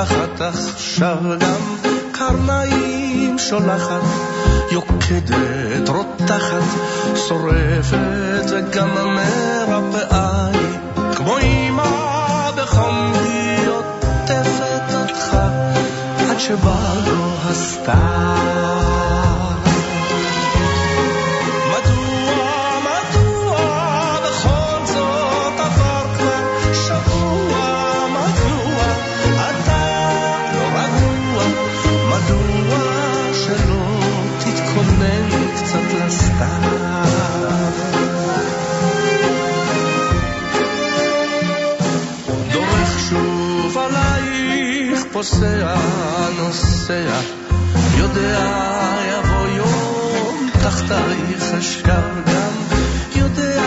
מותחת, עכשיו גם קרניים שולחת, יוקדת, רותחת, שורפת וגם מרפאה היא, כמו אמא היא עוטפת אותך, עד שבא לו הסתיו. פוסע, נוסע, יודע יבוא יום תחתייך אשכב גם, יודע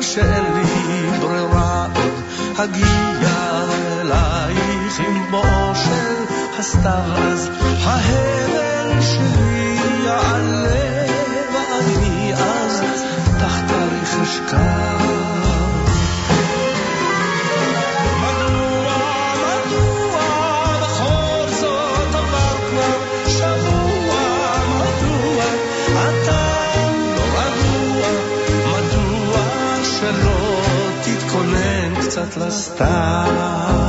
שאין לי ברירה עוד, הגיע אלייך עם בואו של הסתיו אז, ההבל שלי יעלה ואני אז תחתייך אשכב l'està.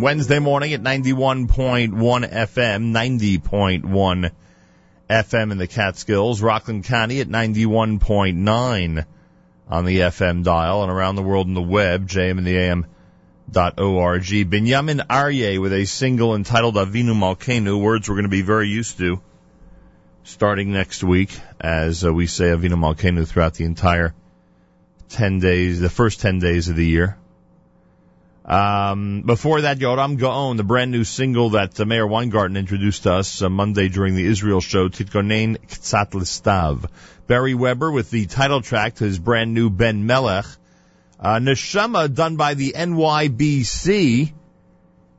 Wednesday morning at 91.1 FM, 90.1 FM in the Catskills. Rockland County at 91.9 on the FM dial and around the world in the web, jm and the AM dot org. Binyamin Aryeh with a single entitled Avinu Malkenu, words we're going to be very used to starting next week as uh, we say Avinu Malkenu throughout the entire 10 days, the first 10 days of the year. Um, before that, Yoram Gaon, the brand new single that uh, Meir Weingarten introduced to us uh, Monday during the Israel show, Titkonein Ktsat Listav. Barry Weber with the title track to his brand new Ben Melech. Uh, Neshama done by the NYBC.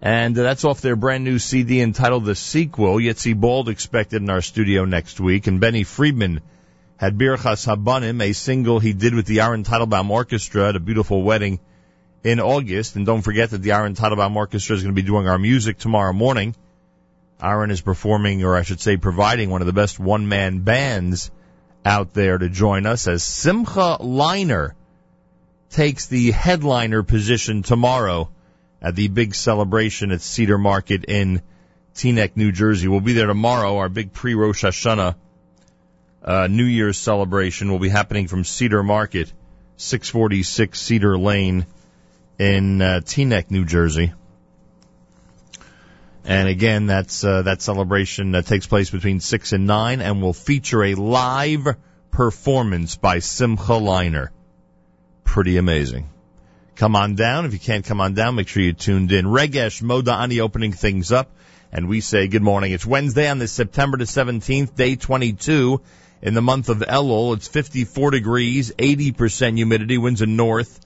And uh, that's off their brand new CD entitled The Sequel. Yitzi Bald expected in our studio next week. And Benny Friedman had Birchas Habanim, a single he did with the Aaron Teitelbaum Orchestra at a beautiful wedding in August. And don't forget that the Aaron Teitelbaum Orchestra is going to be doing our music tomorrow morning. Aaron is performing, or I should say providing one of the best one-man bands out there to join us as Simcha Leiner takes the headliner position tomorrow at the big celebration at Cedar Market in Teaneck, New Jersey. We'll be there tomorrow. Our big pre-Rosh Hashanah uh, New Year's celebration will be happening from Cedar Market, 646 Cedar Lane in uh, Teaneck, New Jersey. And again, that's uh, that celebration that takes place between six and nine, and will feature a live performance by Simcha Leiner. Pretty amazing. Come on down. If you can't come on down, make sure you tuned in. Regesh Modani opening things up, and we say good morning. It's Wednesday on this September the 17th, day 22 in the month of Elul. It's 54 degrees, 80% humidity, winds in north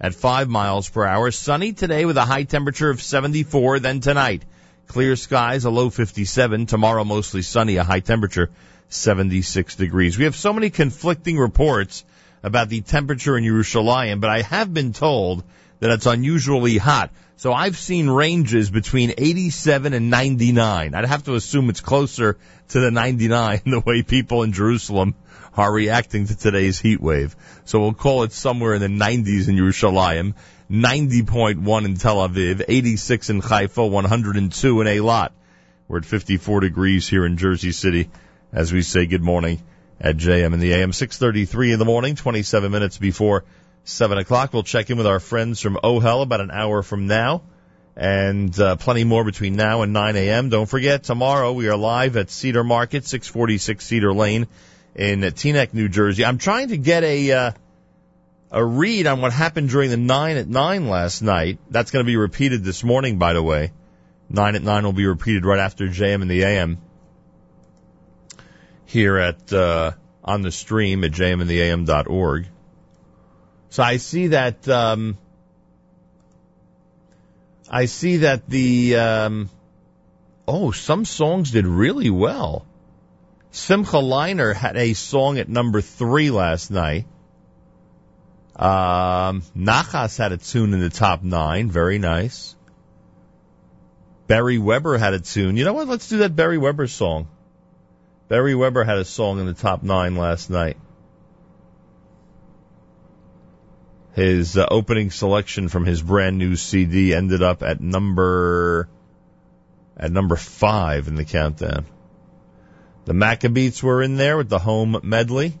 at 5 miles per hour. Sunny today with a high temperature of 74. Then tonight, clear skies, a low 57. Tomorrow, mostly sunny, a high temperature 76 degrees. We have so many conflicting reports about the temperature in Yerushalayim, but I have been told that it's unusually hot. So I've seen ranges between 87 and 99. I'd have to assume it's closer to the 99 the way people in Jerusalem are reacting to today's heat wave. So we'll call it somewhere in the 90s in Yerushalayim, 90.1 in Tel Aviv, 86 in Haifa, 102 in Eilat. We're at 54 degrees here in Jersey City as we say good morning at JM in the AM. 6.33 in the morning, 27 minutes before 7 o'clock. We'll check in with our friends from OHEL about an hour from now. And uh, plenty more between now and 9 a.m. Don't forget, tomorrow we are live at Cedar Market, 646 Cedar Lane in Teaneck, New Jersey. I'm trying to get a uh, a read on what happened during the 9 at 9 last night. That's going to be repeated this morning, by the way. 9 at 9 will be repeated right after JM and the AM here at uh, on the stream at jmandtheam.org. So I see that um, I see that the um, oh some songs did really well. Simcha Leiner had a song at number three last night. Um, Nachas had a tune in the top nine, very nice. Barry Weber had a tune. You know what? Let's do that Barry Weber song. Barry Weber had a song in the top nine last night. His uh, opening selection from his brand new CD ended up at number at number five in the countdown. The Maccabeats were in there with the home medley.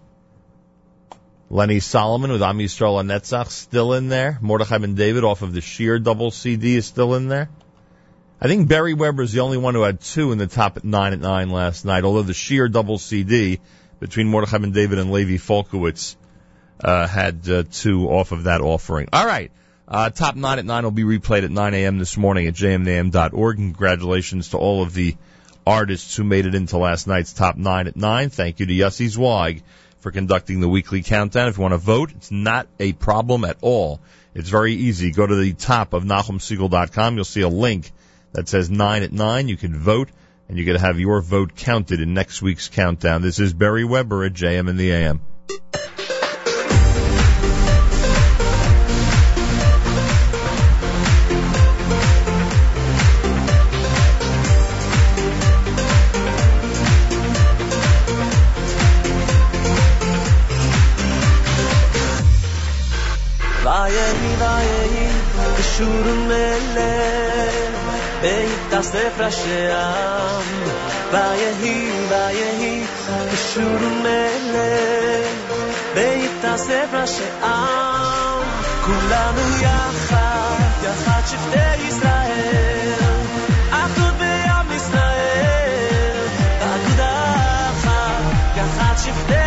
Lenny Solomon with Am Yisrael Netzach still in there. Mordechai Ben David off of the Sheer double CD is still in there. I think Barry Weber is the only one who had two in the top nine at nine last night, although the Sheer double CD between Mordechai Ben David and Levi Falkowitz uh, had uh, two off of that offering. All right. Uh, top nine at nine will be replayed at 9 a.m. this morning at jmnam.org. Congratulations to all of the artists who made it into last night's top nine at nine. Thank you to Yossi Zweig for conducting the weekly countdown. If you want to vote, it's not a problem at all. It's very easy. Go to the top of NachumSegal.com. You'll see a link that says nine at nine. You can vote and you to have your vote counted in next week's countdown. This is Barry Weber at JM in the AM. קשור מלב, בהתאסף רשעם. ויהי, ויהי, קשור מלב, בהתאסף רשעם. כולנו יחד, יחד שבטי ישראל. אחדות בעם ישראל, באגודה אחת, יחד שבטי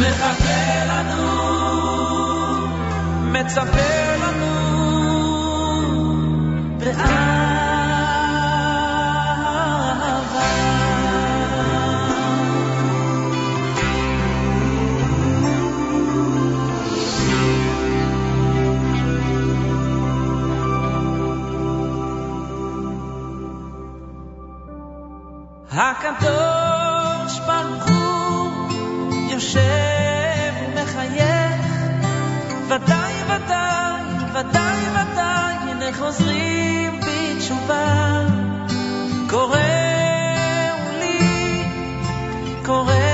מחכה לנו, מצפה לנו באהבה. הקדוש ודאי ודאי ודאי הנה חוזרים בתשובה. קורא לי קורא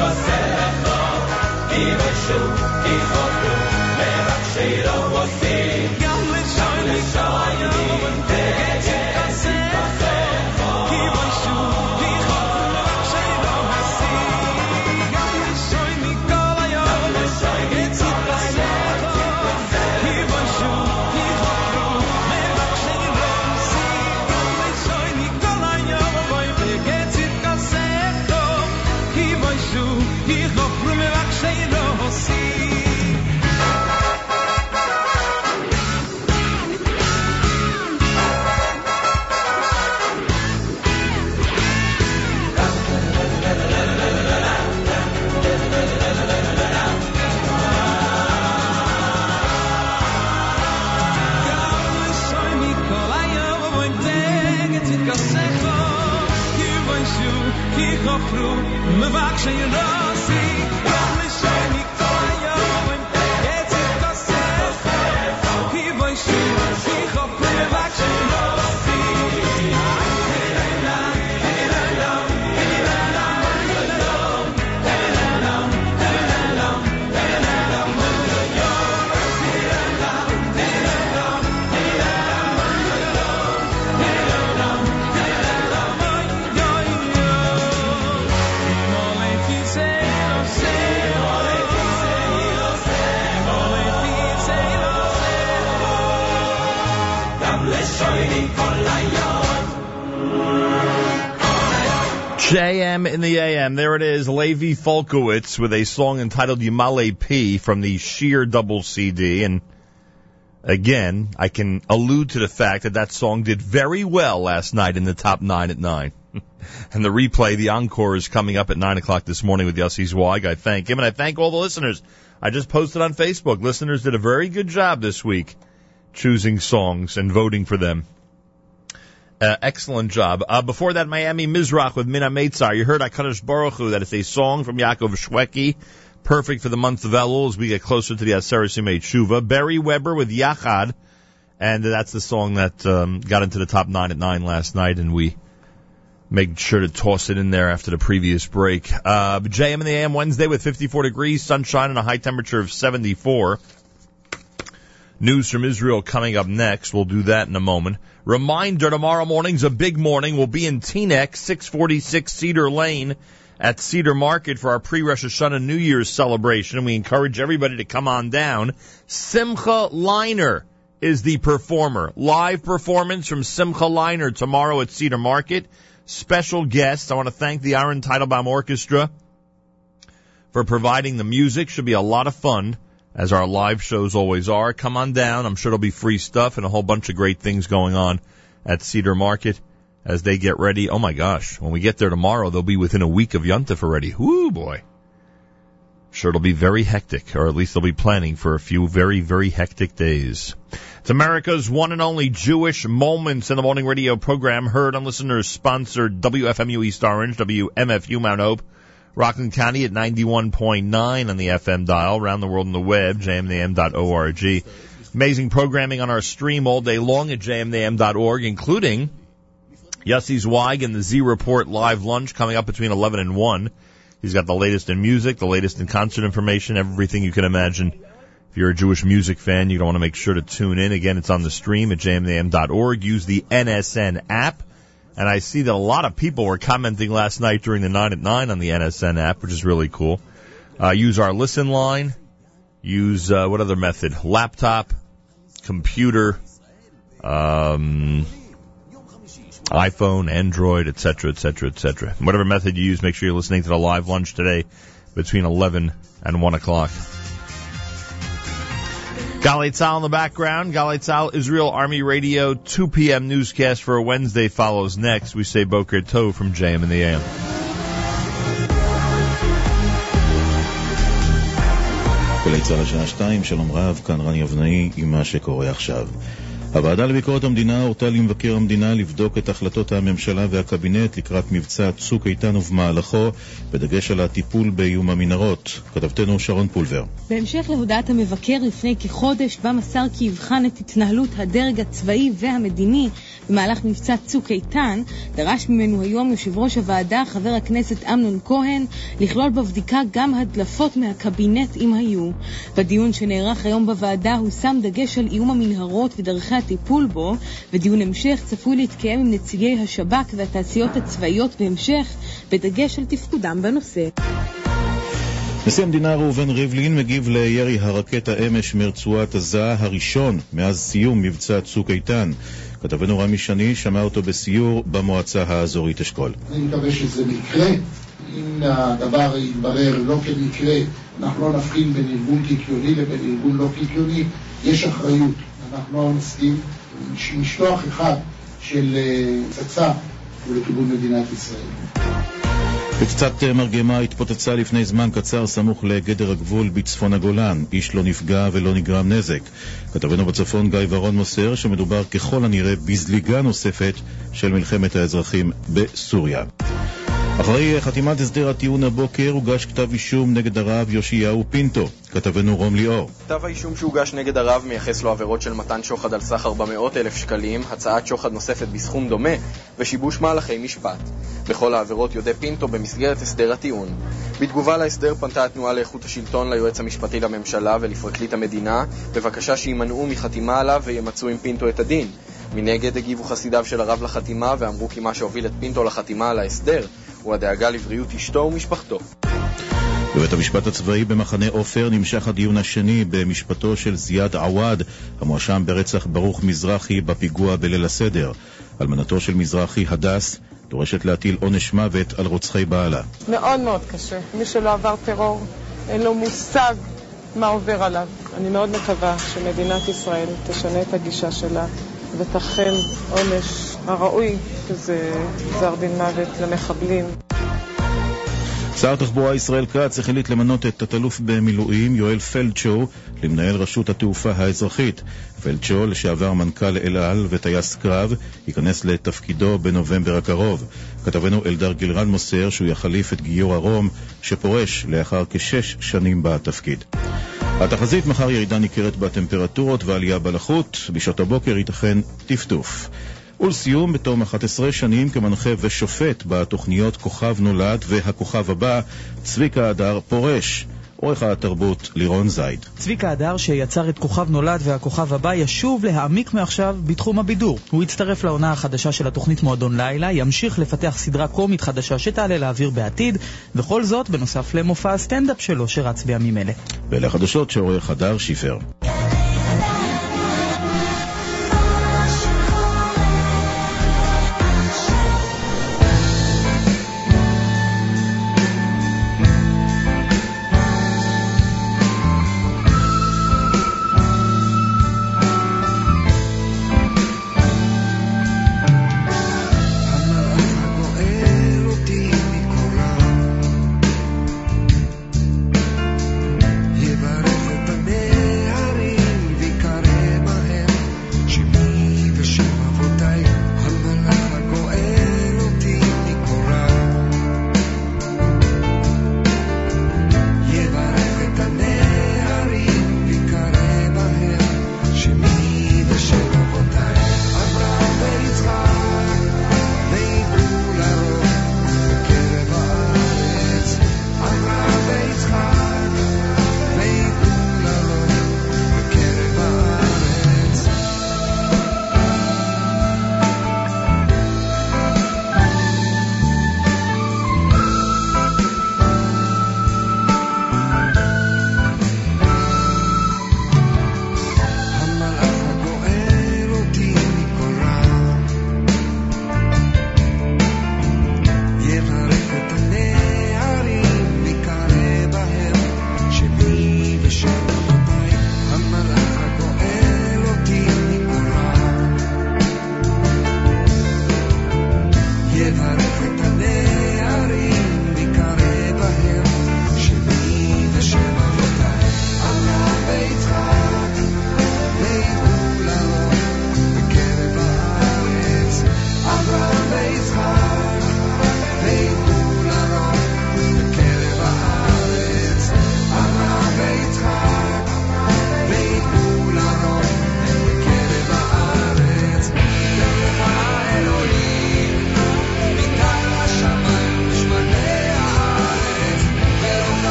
a szerep, a só és a fő. JM in the AM. There it is, Levi Falkowitz with a song entitled Yamale P from the Sheer double CD. And again, I can allude to the fact that that song did very well last night in the top nine at nine. and the replay, the encore, is coming up at 9 o'clock this morning with Yossi Zweig. I thank him, and I thank all the listeners. I just posted on Facebook. Listeners did a very good job this week choosing songs and voting for them. Uh, excellent job. Uh, before that, Miami Mizrach with Mina Meitzar. You heard HaKadosh Baruch Hu. That is a song from Yaakov Shweki. Perfect for the month of Elul as we get closer to the Aseret Yemei Teshuva. Barry Weber with Yachad. And that's the song that um, got into the top nine at nine last night, and we made sure to toss it in there after the previous break. Uh, JM in the AM Wednesday with 54 degrees, sunshine, and a high temperature of 74. News from Israel coming up next. We'll do that in a moment. Reminder, tomorrow morning's a big morning. We'll be in Teaneck, 646 Cedar Lane at Cedar Market for our pre-Rosh Hashanah New Year's celebration. We encourage everybody to come on down. Simcha Leiner is the performer. Live performance from Simcha Leiner tomorrow at Cedar Market. Special guests. I want to thank the Aaron Teitelbaum Orchestra for providing the music. Should be a lot of fun as our live shows always are. Come on down. I'm sure there'll be free stuff and a whole bunch of great things going on at Cedar Market as they get ready. Oh my gosh. When we get there tomorrow, they'll be within a week of Yontif already. Whoo boy. Sure it'll be very hectic, or at least they'll be planning for a few very, very hectic days. It's America's one and only Jewish Moments in the Morning radio program heard on listeners sponsored WFMU East Orange, WMFU Mount Hope, Rockland County at 91.9 on the FM dial, around the world on the web, jmnam.org. Amazing programming on our stream all day long at jmnam.org, including Yossi Zweig and the Z Report live lunch coming up between 11 and 1. He's got the latest in music, the latest in concert information, everything you can imagine. If you're a Jewish music fan, you're going to want to make sure to tune in. Again, it's on the stream at jmnam.org. Use the NSN app. And I see that a lot of people were commenting last night during the 9 at 9 on the NSN app, which is really cool. Uh, use our listen line. Use, uh, what other method? Laptop, computer, um, iPhone, Android, etc., etc., etc. Whatever method you use, make sure you're listening to the live lunch today between 11 and 1 o'clock. Galei Tzahal in the background. Galei Tzahal, Israel Army Radio, 2 p.m. newscast for Wednesday follows next. We say Boker Tov from JM in the AM. גלי צה"ל השעה שלום רב, כאן רני אבנאי עם מה שקורה עכשיו. הוועדה לביקורת המדינה הורתה למבקר המדינה לבדוק את החלטות הממשלה והקבינט לקראת מבצע צוק איתן ובמהלכו, בדגש על הטיפול באיום המנהרות. כתבתנו שרון פולבר. בהמשך להודעת המבקר לפני כחודש, בה מסר כי יבחן את התנהלות הדרג הצבאי והמדיני במהלך מבצע צוק איתן, דרש ממנו היום יושב ראש הוועדה, חבר הכנסת אמנון כהן, לכלול בבדיקה גם הדלפות מהקבינט אם היו. בדיון שנערך היום בוועדה הושם דגש על איום המנהרות ודרכי הטיפול בו, ודיון המשך צפוי להתקיים עם נציגי השב"כ והתעשיות הצבאיות בהמשך, בדגש על תפקודם בנושא. נשיא המדינה ראובן ריבלין מגיב לירי הרקטה אמש מרצועת עזה הראשון מאז סיום מבצע צוק איתן. כתבנו רמי שני שמע אותו בסיור במועצה האזורית אשכול. אני מקווה שזה מקרה. אם הדבר יתברר לא כמקרה, אנחנו לא נבחין בין ארגון קיקיוני לבין ארגון לא קיקיוני, יש אחריות. אנחנו לא נסכים. משלוח אחד של אה, פצצה הוא לכיוון מדינת ישראל. פצצת מרגמה התפוצצה לפני זמן קצר סמוך לגדר הגבול בצפון הגולן. איש לא נפגע ולא נגרם נזק. כתבנו בצפון גיא ורון מוסר שמדובר ככל הנראה בזליגה נוספת של מלחמת האזרחים בסוריה. אחרי חתימת הסדר הטיעון הבוקר הוגש כתב אישום נגד הרב יאשיהו פינטו. כתבנו רום ליאור. כתב האישום שהוגש נגד הרב מייחס לו עבירות של מתן שוחד על סך 400 אלף שקלים, הצעת שוחד נוספת בסכום דומה ושיבוש מהלכי משפט. בכל העבירות יודה פינטו במסגרת הסדר הטיעון. בתגובה להסדר פנתה התנועה לאיכות השלטון ליועץ המשפטי לממשלה ולפרקליט המדינה בבקשה שימנעו מחתימה עליו וימצו עם פינטו את הדין. מנגד הגיבו חסידיו של הרב לחתימה ואמרו כי מה שהוביל את פינטו לחתימה על ההסדר הוא הדאגה לבריאות אשתו ומשפחתו. בבית המשפט הצבאי במחנה עופר נמשך הדיון השני במשפטו של זיאד עוואד, המואשם ברצח ברוך מזרחי בפיגוע בליל הסדר. אלמנתו של מזרחי, הדס, דורשת להטיל עונש מוות על רוצחי בעלה. מאוד מאוד קשה. מי שלא עבר טרור, אין לו מושג מה עובר עליו. אני מאוד מקווה שמדינת ישראל תשנה את הגישה שלה ותחל עונש הראוי, שזה גזר דין מוות למחבלים. שר התחבורה ישראל כץ החליט למנות את תת-אלוף במילואים יואל פלדשו למנהל רשות התעופה האזרחית. פלדשו, לשעבר מנכ"ל אל על וטייס קרב, ייכנס לתפקידו בנובמבר הקרוב. כתבנו אלדר גילרן מוסר שהוא יחליף את גיורא רום, שפורש לאחר כשש שנים בתפקיד. התחזית מחר ירידה ניכרת בטמפרטורות ועלייה בלחות, בשעות הבוקר ייתכן טפטוף. ולסיום, בתום 11 שנים כמנחה ושופט בתוכניות כוכב נולד והכוכב הבא, צביקה הדר פורש. עורך התרבות לירון זייד. צביקה הדר, שיצר את כוכב נולד והכוכב הבא, ישוב להעמיק מעכשיו בתחום הבידור. הוא יצטרף לעונה החדשה של התוכנית מועדון לילה, ימשיך לפתח סדרה קומית חדשה שתעלה לאוויר בעתיד, וכל זאת בנוסף למופע הסטנדאפ שלו שרץ בימים אלה. ואלה החדשות שעורך הדר שיפר.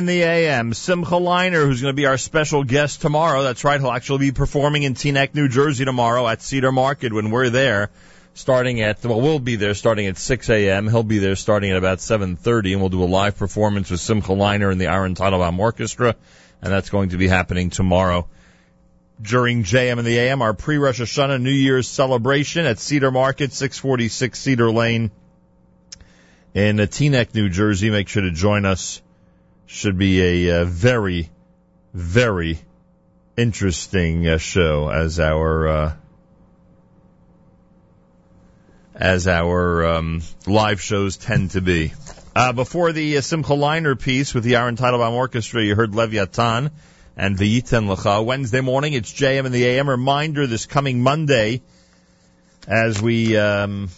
In the AM. Simcha Leiner, who's going to be our special guest tomorrow. That's right. He'll actually be performing in Teaneck, New Jersey tomorrow at Cedar Market when we're there. Starting at, well, we'll be there starting at 6 a.m. He'll be there starting at about 7.30 and we'll do a live performance with Simcha Leiner and the Aaron Teitelbaum Orchestra. And that's going to be happening tomorrow during JM in the AM, our pre-Rosh Hashanah New Year's celebration at Cedar Market, 646 Cedar Lane in Teaneck, New Jersey. Make sure to join us. Should be a uh, very, very interesting uh, show as our uh, as our um, live shows tend to be. Uh, before the uh, Simcha Leiner piece with the Aaron Teitelbaum Orchestra, you heard Leviathan and V'yiten Lecha. Wednesday morning, it's JM in the AM. Reminder this coming Monday, as we um,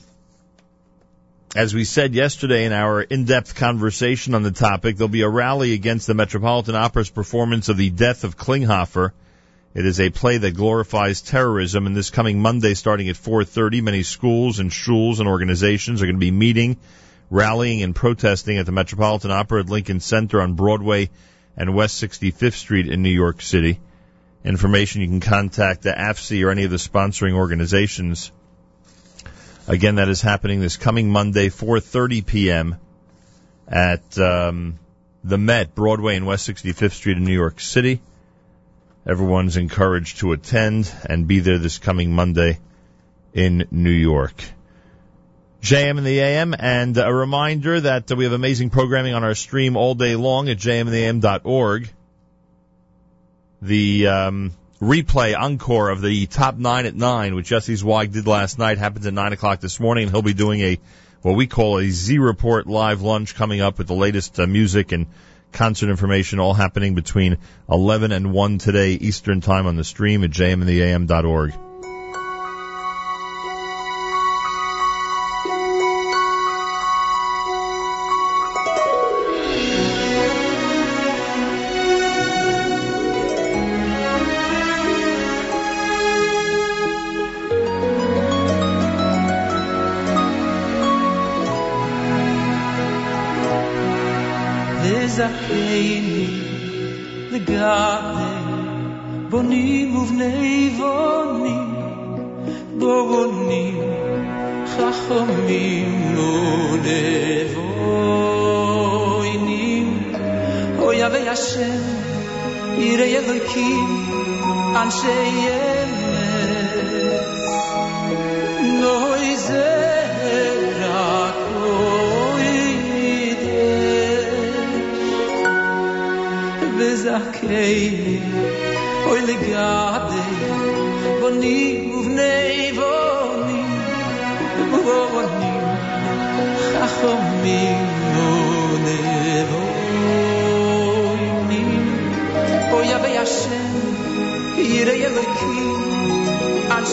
as we said yesterday in our in-depth conversation on the topic, there'll be a rally against the Metropolitan Opera's performance of the Death of Klinghoffer. It is a play that glorifies terrorism, and this coming Monday, starting at 4:30, many schools and shuls and organizations are going to be meeting, rallying, and protesting at the Metropolitan Opera at Lincoln Center on Broadway and West 65th Street in New York City. Information you can contact the AFC or any of the sponsoring organizations. Again, that is happening this coming Monday, 4:30 p.m. at um, the Met, Broadway and West 65th Street in New York City. Everyone's encouraged to attend and be there this coming Monday in New York. JM in the AM, and a reminder that we have amazing programming on our stream all day long at jmintheam.org. The um, replay encore of the top nine at nine, which Yossi Zweig did last night, happens at nine o'clock this morning, and he'll be doing a what we call a Z Report live lunch coming up with the latest uh, music and concert information, all happening between eleven and one today Eastern time on the stream at jmintheam.org. dot And say saying.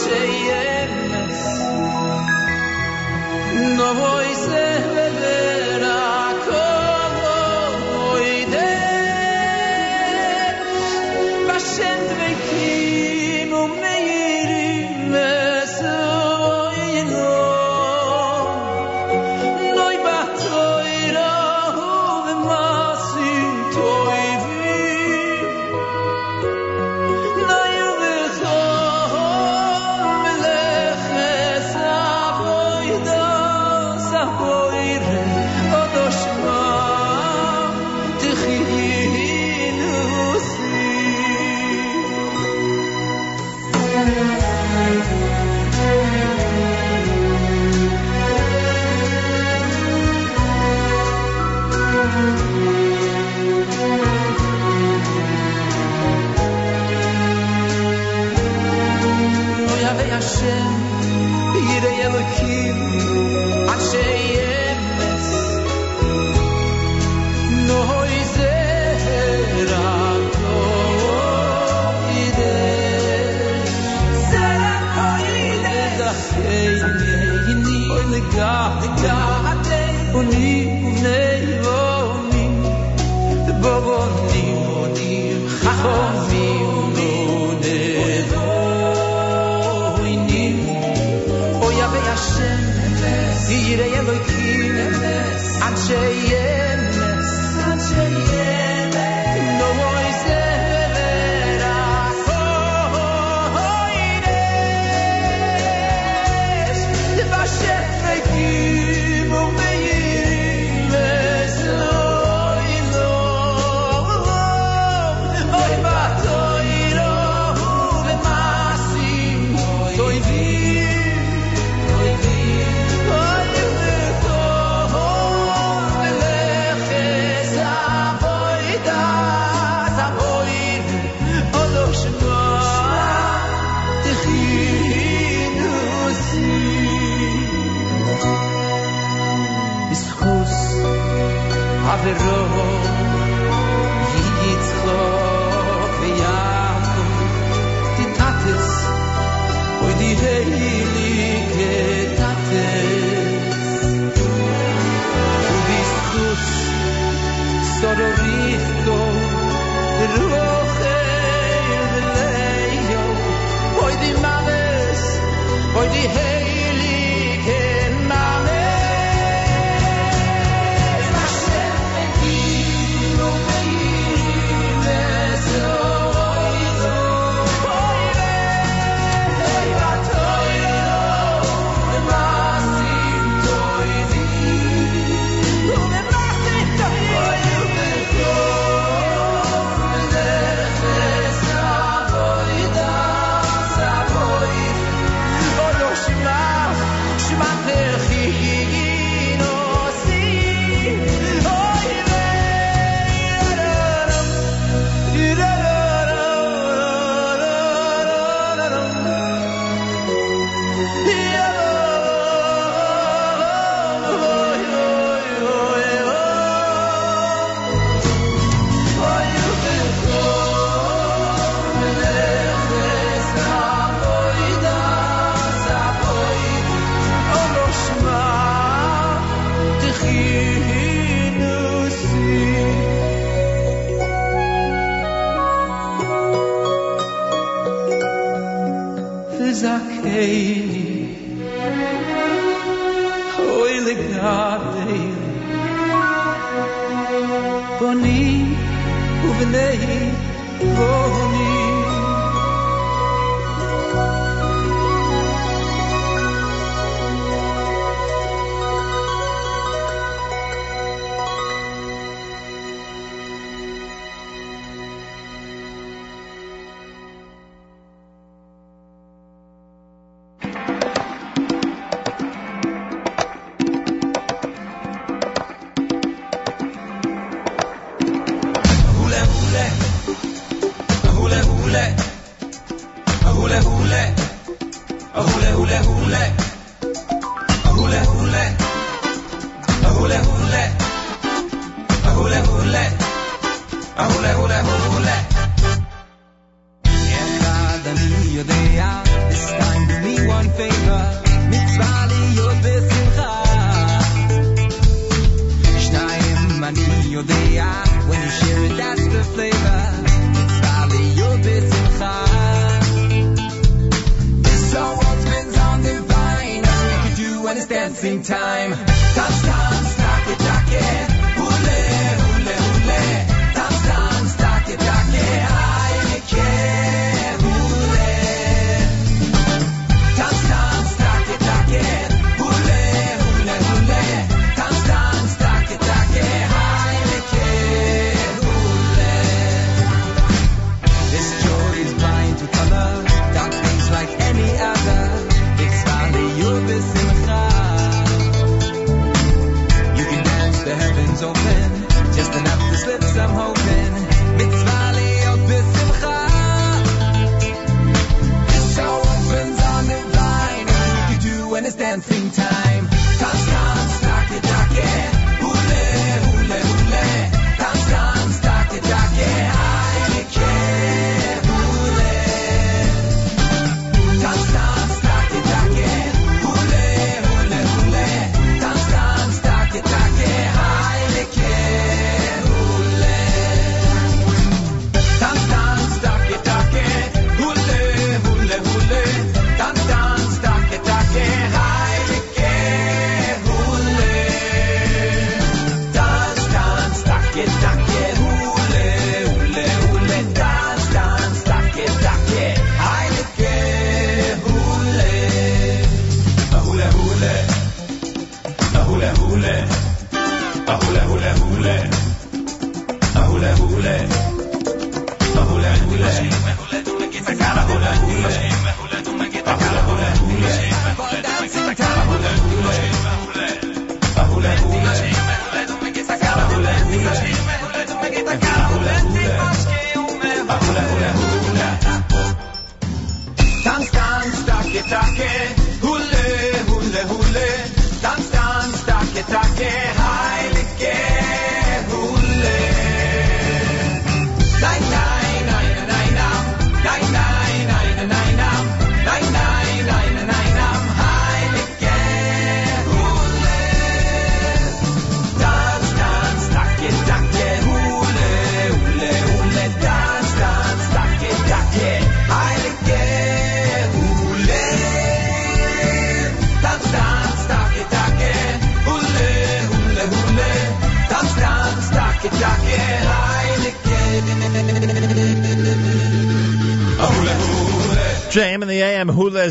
şey yemez. No voy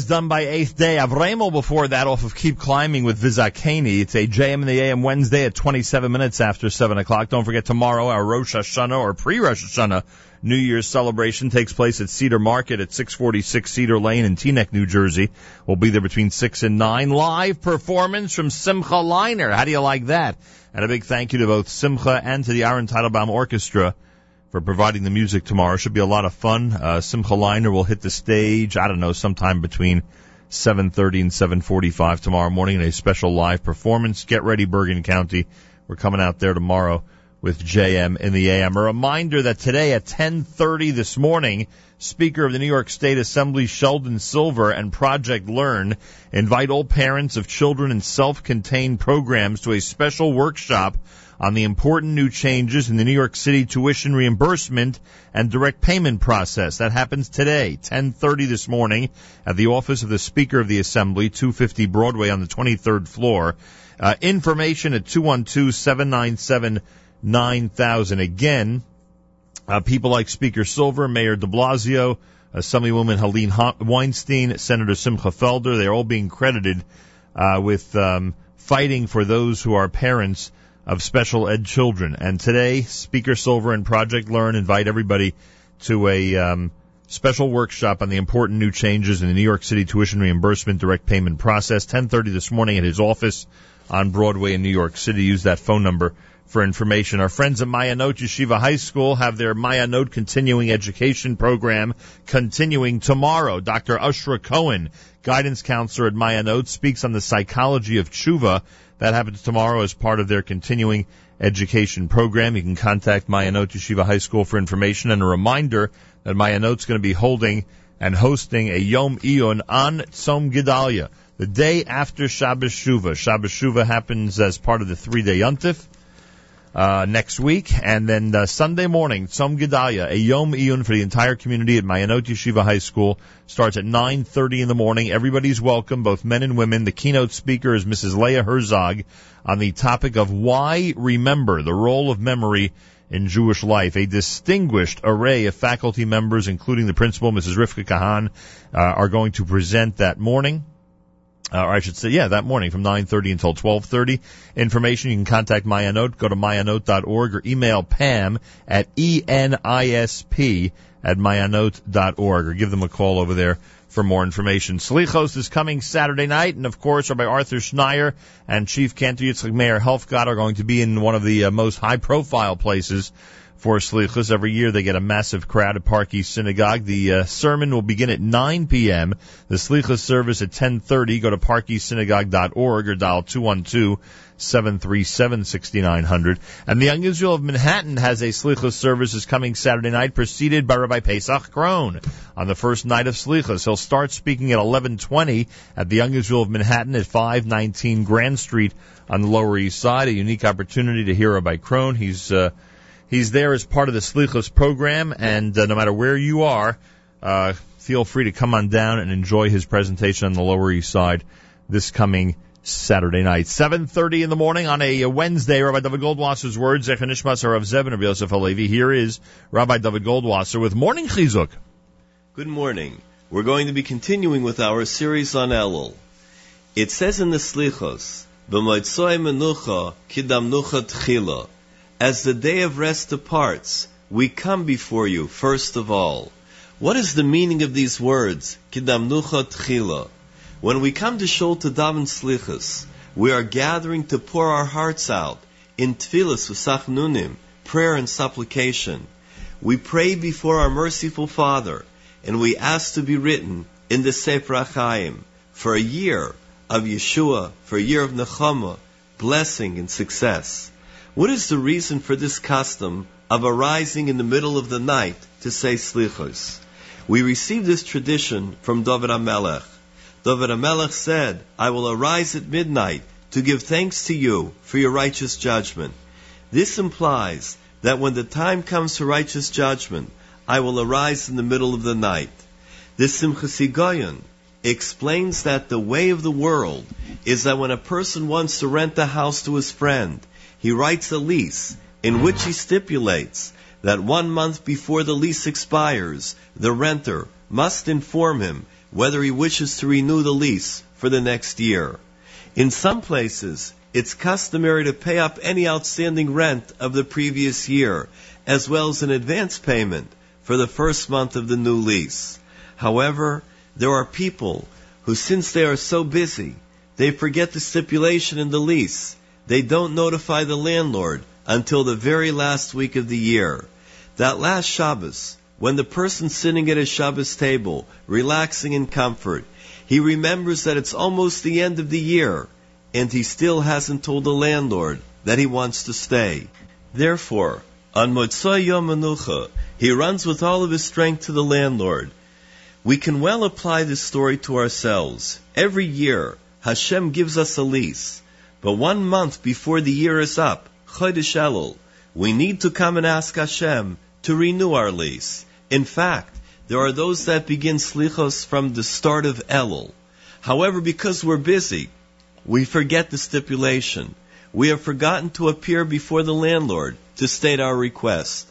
done by Eighth Day. Avremo before that off of Keep Climbing with Vizakani. It's a JM and the AM Wednesday at 27 minutes after 7 o'clock. Don't forget tomorrow our Rosh Hashanah or pre-Rosh Hashanah New Year's celebration takes place at Cedar Market at 646 Cedar Lane in Teaneck, New Jersey. We'll be there between 6 and 9. Live performance from Simcha Leiner. How do you like that? And a big thank you to both Simcha and to the Aaron Teitelbaum Orchestra for providing the music tomorrow. Should be a lot of fun. Uh, Simcha Leiner will hit the stage, I don't know, sometime between 7.30 and 7.45 tomorrow morning in a special live performance. Get ready, Bergen County. We're coming out there tomorrow with JM in the AM. A reminder that today at 10.30 this morning, Speaker of the New York State Assembly Sheldon Silver and Project Learn invite all parents of children in self-contained programs to a special workshop on the important new changes in the New York City tuition reimbursement and direct payment process. That happens today, 10:30 this morning at the office of the Speaker of the Assembly, 250 Broadway on the 23rd floor. Uh, information at 212-797-9000. Again, uh, people like Speaker Silver, Mayor de Blasio, Assemblywoman Helene Weinstein, Senator Simcha Felder, they're all being credited uh, with um, fighting for those who are parents of special ed children. And today, Speaker Silver and Project Learn invite everybody to a um, special workshop on the important new changes in the New York City tuition reimbursement direct payment process. 10:30 this morning at his office on Broadway in New York City. Use that phone number for information. Our friends at Mayanot Yeshiva High School have their Mayanot continuing education program continuing tomorrow. Dr. Ushra Cohen, guidance counselor at Mayanot, speaks on the psychology of tshuva. That happens tomorrow as part of their continuing education program. You can contact Mayanot Yeshiva High School for information and a reminder that Mayanot's going to be holding and hosting a Yom Iyun on Tzom Gedalia, the day after Shabbos Shuva. Shabbos Shuva happens as part of the three-day Yontif uh, next week, and then uh, Sunday morning, Tzom Gedalia, a Yom Iyun for the entire community at Mayanot Yeshiva High School, starts at 9.30 in the morning. Everybody's welcome, both men and women. The keynote speaker is Mrs. Leah Herzog on the topic of why remember, the role of memory in Jewish life. A distinguished array of faculty members, including the principal, Mrs. Rivka Kahan, uh, are going to present that morning uh, or I should say, yeah, that morning from 9.30 until 12.30. Information, you can contact Mayanot, go to mayanot.org or email Pam at ENISP at mayanot.org or give them a call over there for more information. Slichos is coming Saturday night, and of course, Rabbi Arthur Schneier and Chief Cantor Yitzchak Meir Helfgott are going to be in one of the uh, most high-profile places for Slichus. Every year they get a massive crowd at Park Synagogue. The uh, sermon will begin at 9 p.m. The Slichus service at 10.30. Go to parkeastsynagogue.org or dial 212-737-6900. And the Young Israel of Manhattan has a Slichus service is coming Saturday night, preceded by Rabbi Pesach Krohn. On the first night of Slichus, he'll start speaking at 11.20 at the Young Israel of Manhattan at 519 Grand Street on the Lower East Side. A unique opportunity to hear Rabbi Krohn. He's, uh, He's there as part of the Slichos program, and uh, no matter where you are, uh, feel free to come on down and enjoy his presentation on the Lower East Side this coming Saturday night. 7.30 in the morning on a Wednesday, Rabbi David Goldwasser's words, Zechanishmas of Zevin of Yosef Halevi. Here is Rabbi David Goldwasser with Morning Chizuk. Good morning. We're going to be continuing with our series on Elul. It says in the Slichos, B'moitzoy menucha kidamnucha tchila. As the day of rest departs, we come before you first of all. What is the meaning of these words? Kidamnucha tchila. When we come to Shul to daven slichas, we are gathering to pour our hearts out in tefillas v'sachnunim, prayer and supplication. We pray before our merciful Father, and we ask to be written in the Sefer HaChaim for a year of Yeshua, for a year of Nechama, blessing and success. What is the reason for this custom of arising in the middle of the night to say slichos? We receive this tradition from David HaMelech. David HaMelech said, I will arise at midnight to give thanks to you for your righteous judgment. This implies that when the time comes for righteous judgment, I will arise in the middle of the night. This Simchas explains that the way of the world is that when a person wants to rent a house to his friend, he writes a lease in which he stipulates that one month before the lease expires, the renter must inform him whether he wishes to renew the lease for the next year. In some places, it's customary to pay up any outstanding rent of the previous year, as well as an advance payment for the first month of the new lease. However, there are people who, since they are so busy, they forget the stipulation in the lease. They don't notify the landlord until the very last week of the year. That last Shabbos, when the person sitting at his Shabbos table, relaxing in comfort, he remembers that it's almost the end of the year, and he still hasn't told the landlord that he wants to stay. Therefore, on Motzai Yom Menucha, he runs with all of his strength to the landlord. We can well apply this story to ourselves. Every year, Hashem gives us a lease, but one month before the year is up, Chodesh Elul, we need to come and ask Hashem to renew our lease. In fact, there are those that begin slichos from the start of Elul. However, because we're busy, we forget the stipulation. We have forgotten to appear before the landlord to state our request.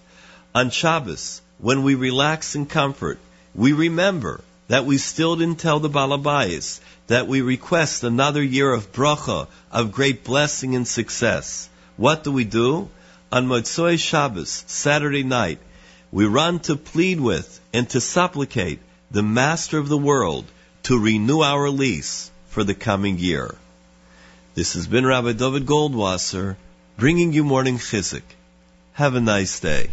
On Shabbos, when we relax in comfort, we remember that we still didn't tell the Balabayas that we request another year of bracha, of great blessing and success. What do we do? On Motzoi Shabbos, Saturday night, we run to plead with and to supplicate the Master of the world to renew our lease for the coming year. This has been Rabbi David Goldwasser bringing you morning chizuk. Have a nice day.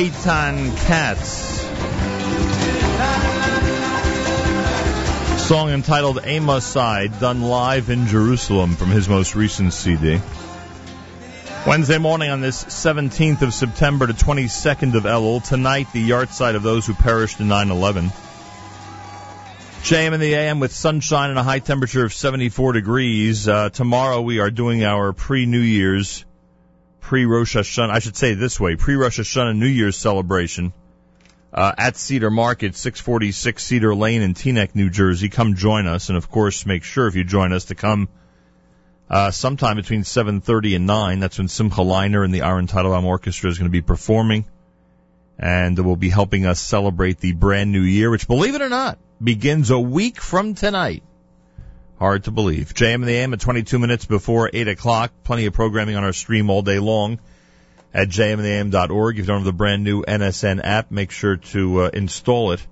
Eitan Katz. Song entitled Amos Side, done live in Jerusalem from his most recent CD. Wednesday morning on this 17th of September to 22nd of Elul. Tonight, the yahrzeit of those who perished in 9-11. JM in the AM with sunshine and a high temperature of 74 degrees. Uh, tomorrow we are doing our pre-New Year's, pre-Rosh Hashanah, I should say this way, pre-Rosh Hashanah New Year's celebration uh, at Cedar Market, 646 Cedar Lane in Teaneck, New Jersey. Come join us, and of course, make sure if you join us to come uh, sometime between 7:30 and 9. That's when Simcha Leiner and the Aaron Teitelbaum Orchestra is going to be performing, and will be helping us celebrate the brand new year, which, believe it or not, begins a week from tonight. Hard to believe. JM and the AM at 22 minutes before 8 o'clock. Plenty of programming on our stream all day long at jmintheam.org. If you don't have the brand new NSN app, make sure to uh, install it.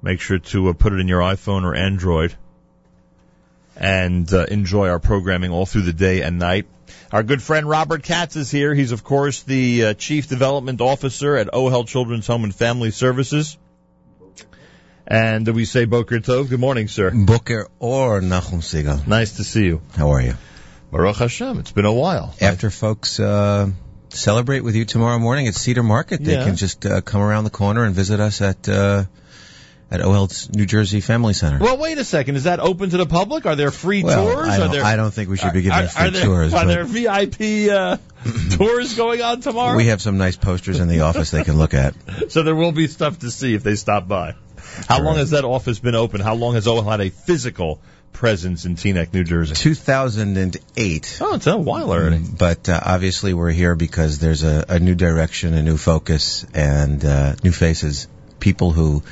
Make sure to uh, put it in your iPhone or Android and uh, enjoy our programming all through the day and night. Our good friend Robert Katz is here. He's, of course, the uh, Chief Development Officer at OHEL Children's Home and Family Services. And we say Boker Tov. Good morning, sir. Boker or Nachum Segal. Nice to see you. How are you? Baruch Hashem. It's been a while. After folks uh, celebrate with you tomorrow morning at Cedar Market, they Yeah. can just uh, come around the corner and visit us at uh, at OHEL's New Jersey Family Center. Well, wait a second. Is that open to the public? Are there free Well, tours? I don't- there, I don't think we should be giving are, free are there, tours, Are there VIP uh, tours going on tomorrow? We have some nice posters in the office they can look at. so there will be stuff to see if they stop by. How long has that office been open? How long has OHEL had a physical presence in Teaneck, New Jersey? 2008. Oh, it's a while already. But uh, obviously, we're here because there's a, a new direction, a new focus, and uh, new faces. People who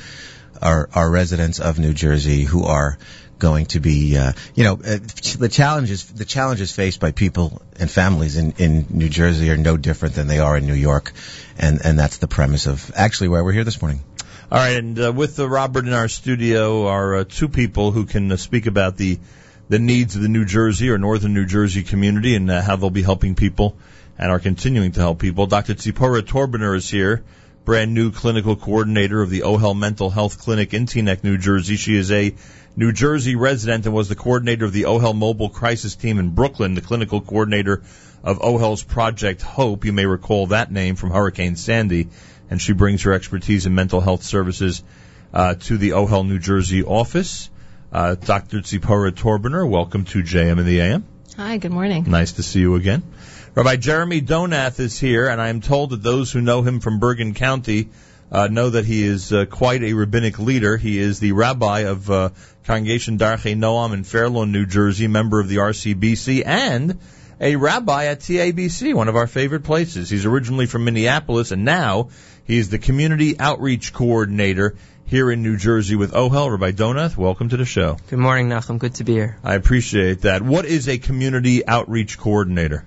are are residents of New Jersey who are going to be, uh, you know, uh, the challenges the challenges faced by people and families in in New Jersey are no different than they are in New York, and and that's the premise of actually why we're here this morning. All right, and uh, with uh, Robert in our studio are uh, two people who can uh, speak about the the needs of the New Jersey or Northern New Jersey community and uh, how they'll be helping people and are continuing to help people. Dr. Tzipora Torbiner is here, brand new clinical coordinator of the OHEL Mental Health Clinic in Teaneck, New Jersey. She is a New Jersey resident and was the coordinator of the OHEL Mobile Crisis Team in Brooklyn, the clinical coordinator of OHEL's Project Hope. You may recall that name from Hurricane Sandy, and she brings her expertise in mental health services uh, to the OHEL New Jersey office. Uh, Dr. Tzipora Torbiner, welcome to JM in the AM. Hi, good morning. Nice to see you again. Rabbi Jeremy Donath is here, and I am told that those who know him from Bergen County uh, know that he is uh, quite a rabbinic leader. He is the rabbi of uh, Congregation Darchei Noam in Fairlawn, New Jersey, member of the RCBC, and a rabbi at TABC, one of our favorite places. He's originally from Minneapolis, and now he's the community outreach coordinator here in New Jersey with OHEL. Rabbi Donath, welcome to the show. Good morning, Nachum. Good to be here. I appreciate that. What is a community outreach coordinator?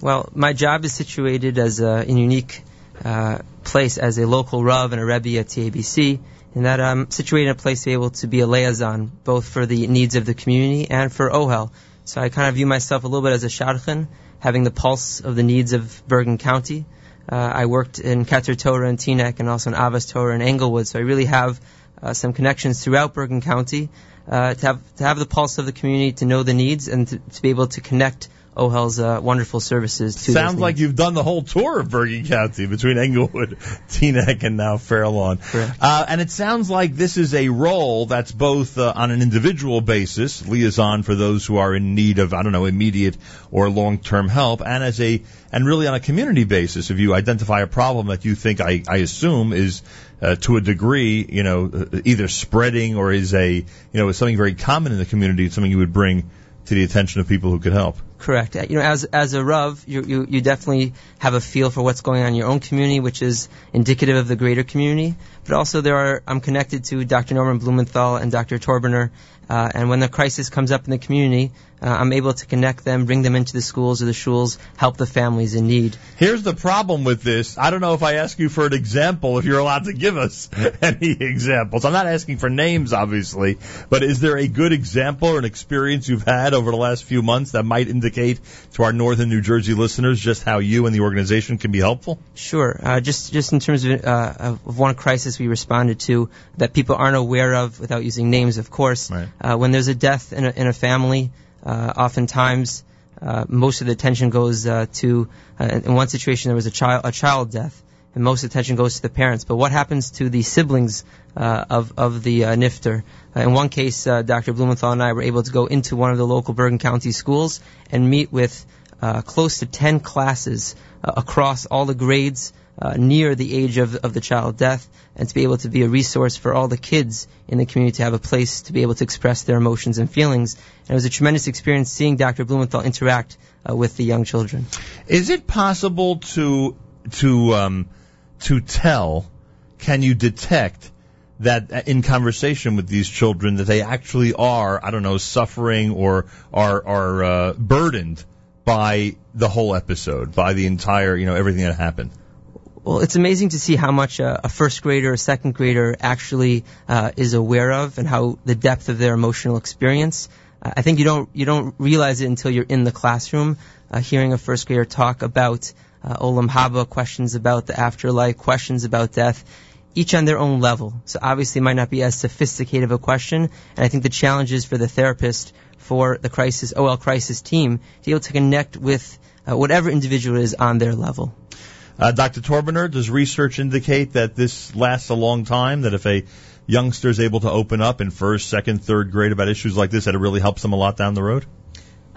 Well, my job is situated as a, in a unique uh, place as a local Rav and a Rebbe at TABC, in that I'm situated in a place to be able to be a liaison, both for the needs of the community and for OHEL. So I kind of view myself a little bit as a shadchan, having the pulse of the needs of Bergen County. Uh, I worked in Keter Torah in Teaneck and also in Ahavas Torah in Englewood, so I really have uh, some connections throughout Bergen County uh, to have to have the pulse of the community, to know the needs, and to, to be able to connect OHEL's uh, wonderful services to Sounds like you've done the whole tour of Bergen County between Englewood, Teaneck, and now Fairlawn. Uh, and it sounds like this is a role that's both uh, on an individual basis, liaison for those who are in need of, I don't know, immediate or long-term help, and as a, and really on a community basis. If you identify a problem that you think, I, I assume, is uh, to a degree, you know, uh, either spreading or is a, you know, is something very common in the community, it's something you would bring to the attention of people who could help. Correct. You know, as as a Rav, you, you you definitely have a feel for what's going on in your own community, which is indicative of the greater community. But also, there are I'm connected to Dr. Norman Blumenthal and Dr. Torbiner, uh, and when the crisis comes up in the community, uh, I'm able to connect them, bring them into the schools or the shuls, help the families in need. Here's the problem with this. I don't know if I ask you for an example, if you're allowed to give us any examples. I'm not asking for names, obviously, but is there a good example or an experience you've had over the last few months that might indicate to our Northern New Jersey listeners just how you and the organization can be helpful? Sure. Uh, just just in terms of, uh, of one crisis we responded to that people aren't aware of, without using names, of course. Uh, when there's a death in a, in a family, uh, oftentimes uh, most of the attention goes uh, to. Uh, in one situation, there was a child a child death, and most attention goes to the parents. But what happens to the siblings uh, of of the uh, nifter? In one case, uh, Dr. Blumenthal and I were able to go into one of the local Bergen County schools and meet with uh, close to 10 classes across all the grades uh, near the age of, of the child death and to be able to be a resource for all the kids in the community to have a place to be able to express their emotions and feelings. And it was a tremendous experience seeing Dr. Blumenthal interact uh, with the young children. Is it possible to to um, to tell? Can you detect that uh, in conversation with these children that they actually are I don't know suffering or are are uh, burdened by the whole episode, by the entire you know everything that happened? Well, it's amazing to see how much a, a first grader, a second grader actually uh, is aware of, and how the depth of their emotional experience. Uh, I think you don't you don't realize it until you're in the classroom, uh, hearing a first grader talk about uh, olam haba, questions about the afterlife, questions about death, each on their own level. So obviously, it might not be as sophisticated of a question, and I think the challenge is for the therapist, for the crisis OHEL crisis team, to be able to connect with uh, whatever individual is on their level. Uh, Dr. Torbiner, does research indicate that this lasts a long time? That if a youngster is able to open up in first, second, third grade about issues like this, that it really helps them a lot down the road?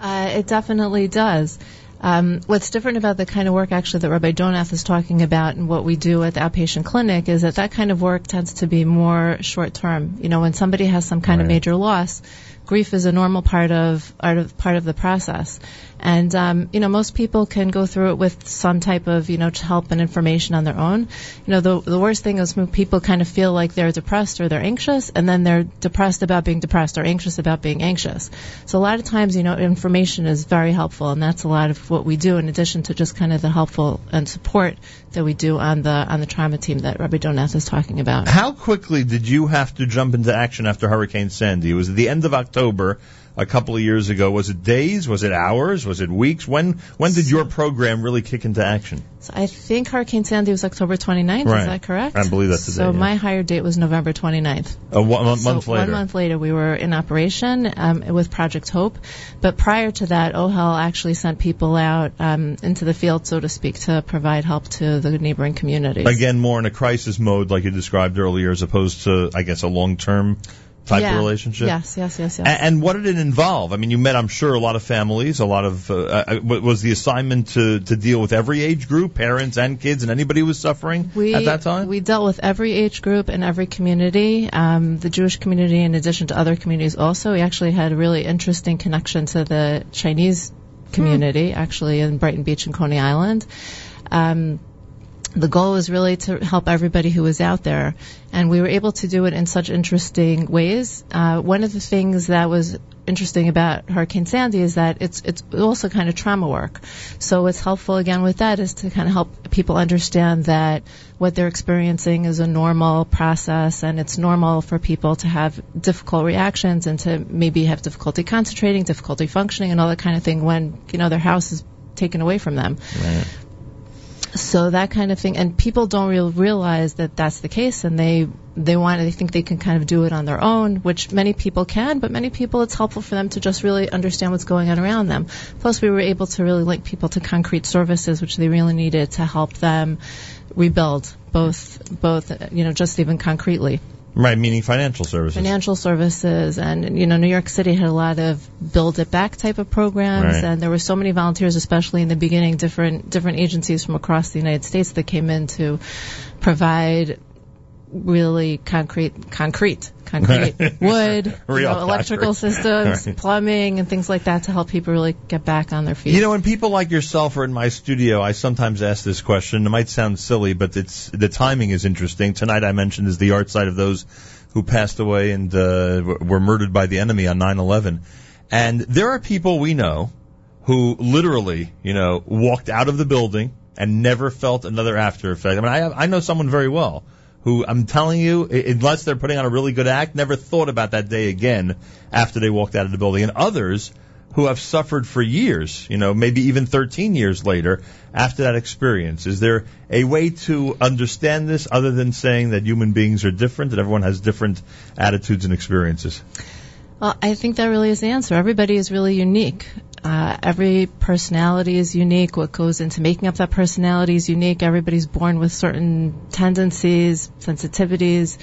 Uh, it definitely does. Um, what's different about the kind of work actually that Rabbi Donath is talking about and what we do at the outpatient clinic is that that kind of work tends to be more short term. You know, when somebody has some kind of major loss, grief is a normal part of part of, part of the process. And um, you know, most people can go through it with some type of you know help and information on their own. You know, the the worst thing is when people kind of feel like they're depressed or they're anxious, and then they're depressed about being depressed or anxious about being anxious. So a lot of times, you know, information is very helpful, and that's a lot of what we do in addition to just kind of the helpful and support that we do on the on the trauma team that Rabbi Donath is talking about. How quickly did you have to jump into action after Hurricane Sandy? It was at the end of October a couple of years ago. Was it days? Was it hours? Was it weeks? When when did your program really kick into action? So I think Hurricane Sandy was October 29th. Right. Is that correct? I believe that's the So date, yeah. my hire date was November 29th. A one, one So month later. One month later, we were in operation um, with Project Hope. But prior to that, OHEL actually sent people out um, into the field, so to speak, to provide help to the neighboring communities. Again, more in a crisis mode, like you described earlier, as opposed to, I guess, a long-term type Yeah. of relationship. Yes, yes, yes, yes. A- And, what did it involve? I mean, you met, I'm sure, a lot of families. A lot of uh, uh, was the assignment to to deal with every age group, parents and kids, and anybody who was suffering we, at that time. We dealt with every age group and every community, um, the Jewish community in addition to other communities also. We actually had a really interesting connection to the Chinese community, actually, in Brighton Beach and Coney Island. Um, the goal was really to help everybody who was out there, and we were able to do it in such interesting ways. Uh, one of the things that was interesting about Hurricane Sandy is that it's it's also kind of trauma work. So what's helpful again with that is to kind of help people understand that what they're experiencing is a normal process, and it's normal for people to have difficult reactions and to maybe have difficulty concentrating, difficulty functioning, and all that kind of thing when you know their house is taken away from them. So that kind of thing, and people don't real, realize that that's the case, and they they want they think they can kind of do it on their own, which many people can, but many people it's helpful for them to just really understand what's going on around them. Plus, we were able to really link people to concrete services, which they really needed to help them rebuild, both both you know just even concretely Right, meaning financial services. financial services and you know New York City had a lot of build it back type of programs Right. and there were so many volunteers especially in the beginning different different agencies from across the United States that came in to provide really concrete concrete concrete wood you know, electrical systems Right. plumbing and things like that to help people really get back on their feet You know, when people like yourself are in my studio, I sometimes ask this question. It might sound silly, but it's the timing is interesting. Tonight, I mentioned is the yahrzeit of those who passed away and uh, were murdered by the enemy on 9/11. And there are people we know who literally, you know, walked out of the building and never felt another after effect. I mean, I have, I know someone very well who I'm telling you, unless they're putting on a really good act, never thought about that day again after they walked out of the building. And others who have suffered for years, you know, maybe even 13 years later after that experience. Is there a way to understand this other than saying that human beings are different, that everyone has different attitudes and experiences? Well, I think that really is the answer. Everybody is really unique. Uh, every personality is unique. What goes into making up that personality is unique. Everybody's born with certain tendencies, sensitivities.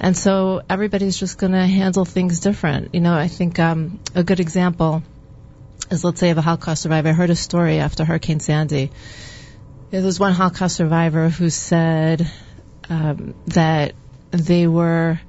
And so everybody's just going to handle things different. You know, I think um, a good example is, let's say, of a Holocaust survivor. I heard a story after Hurricane Sandy. There was one Holocaust survivor who said um, that they were,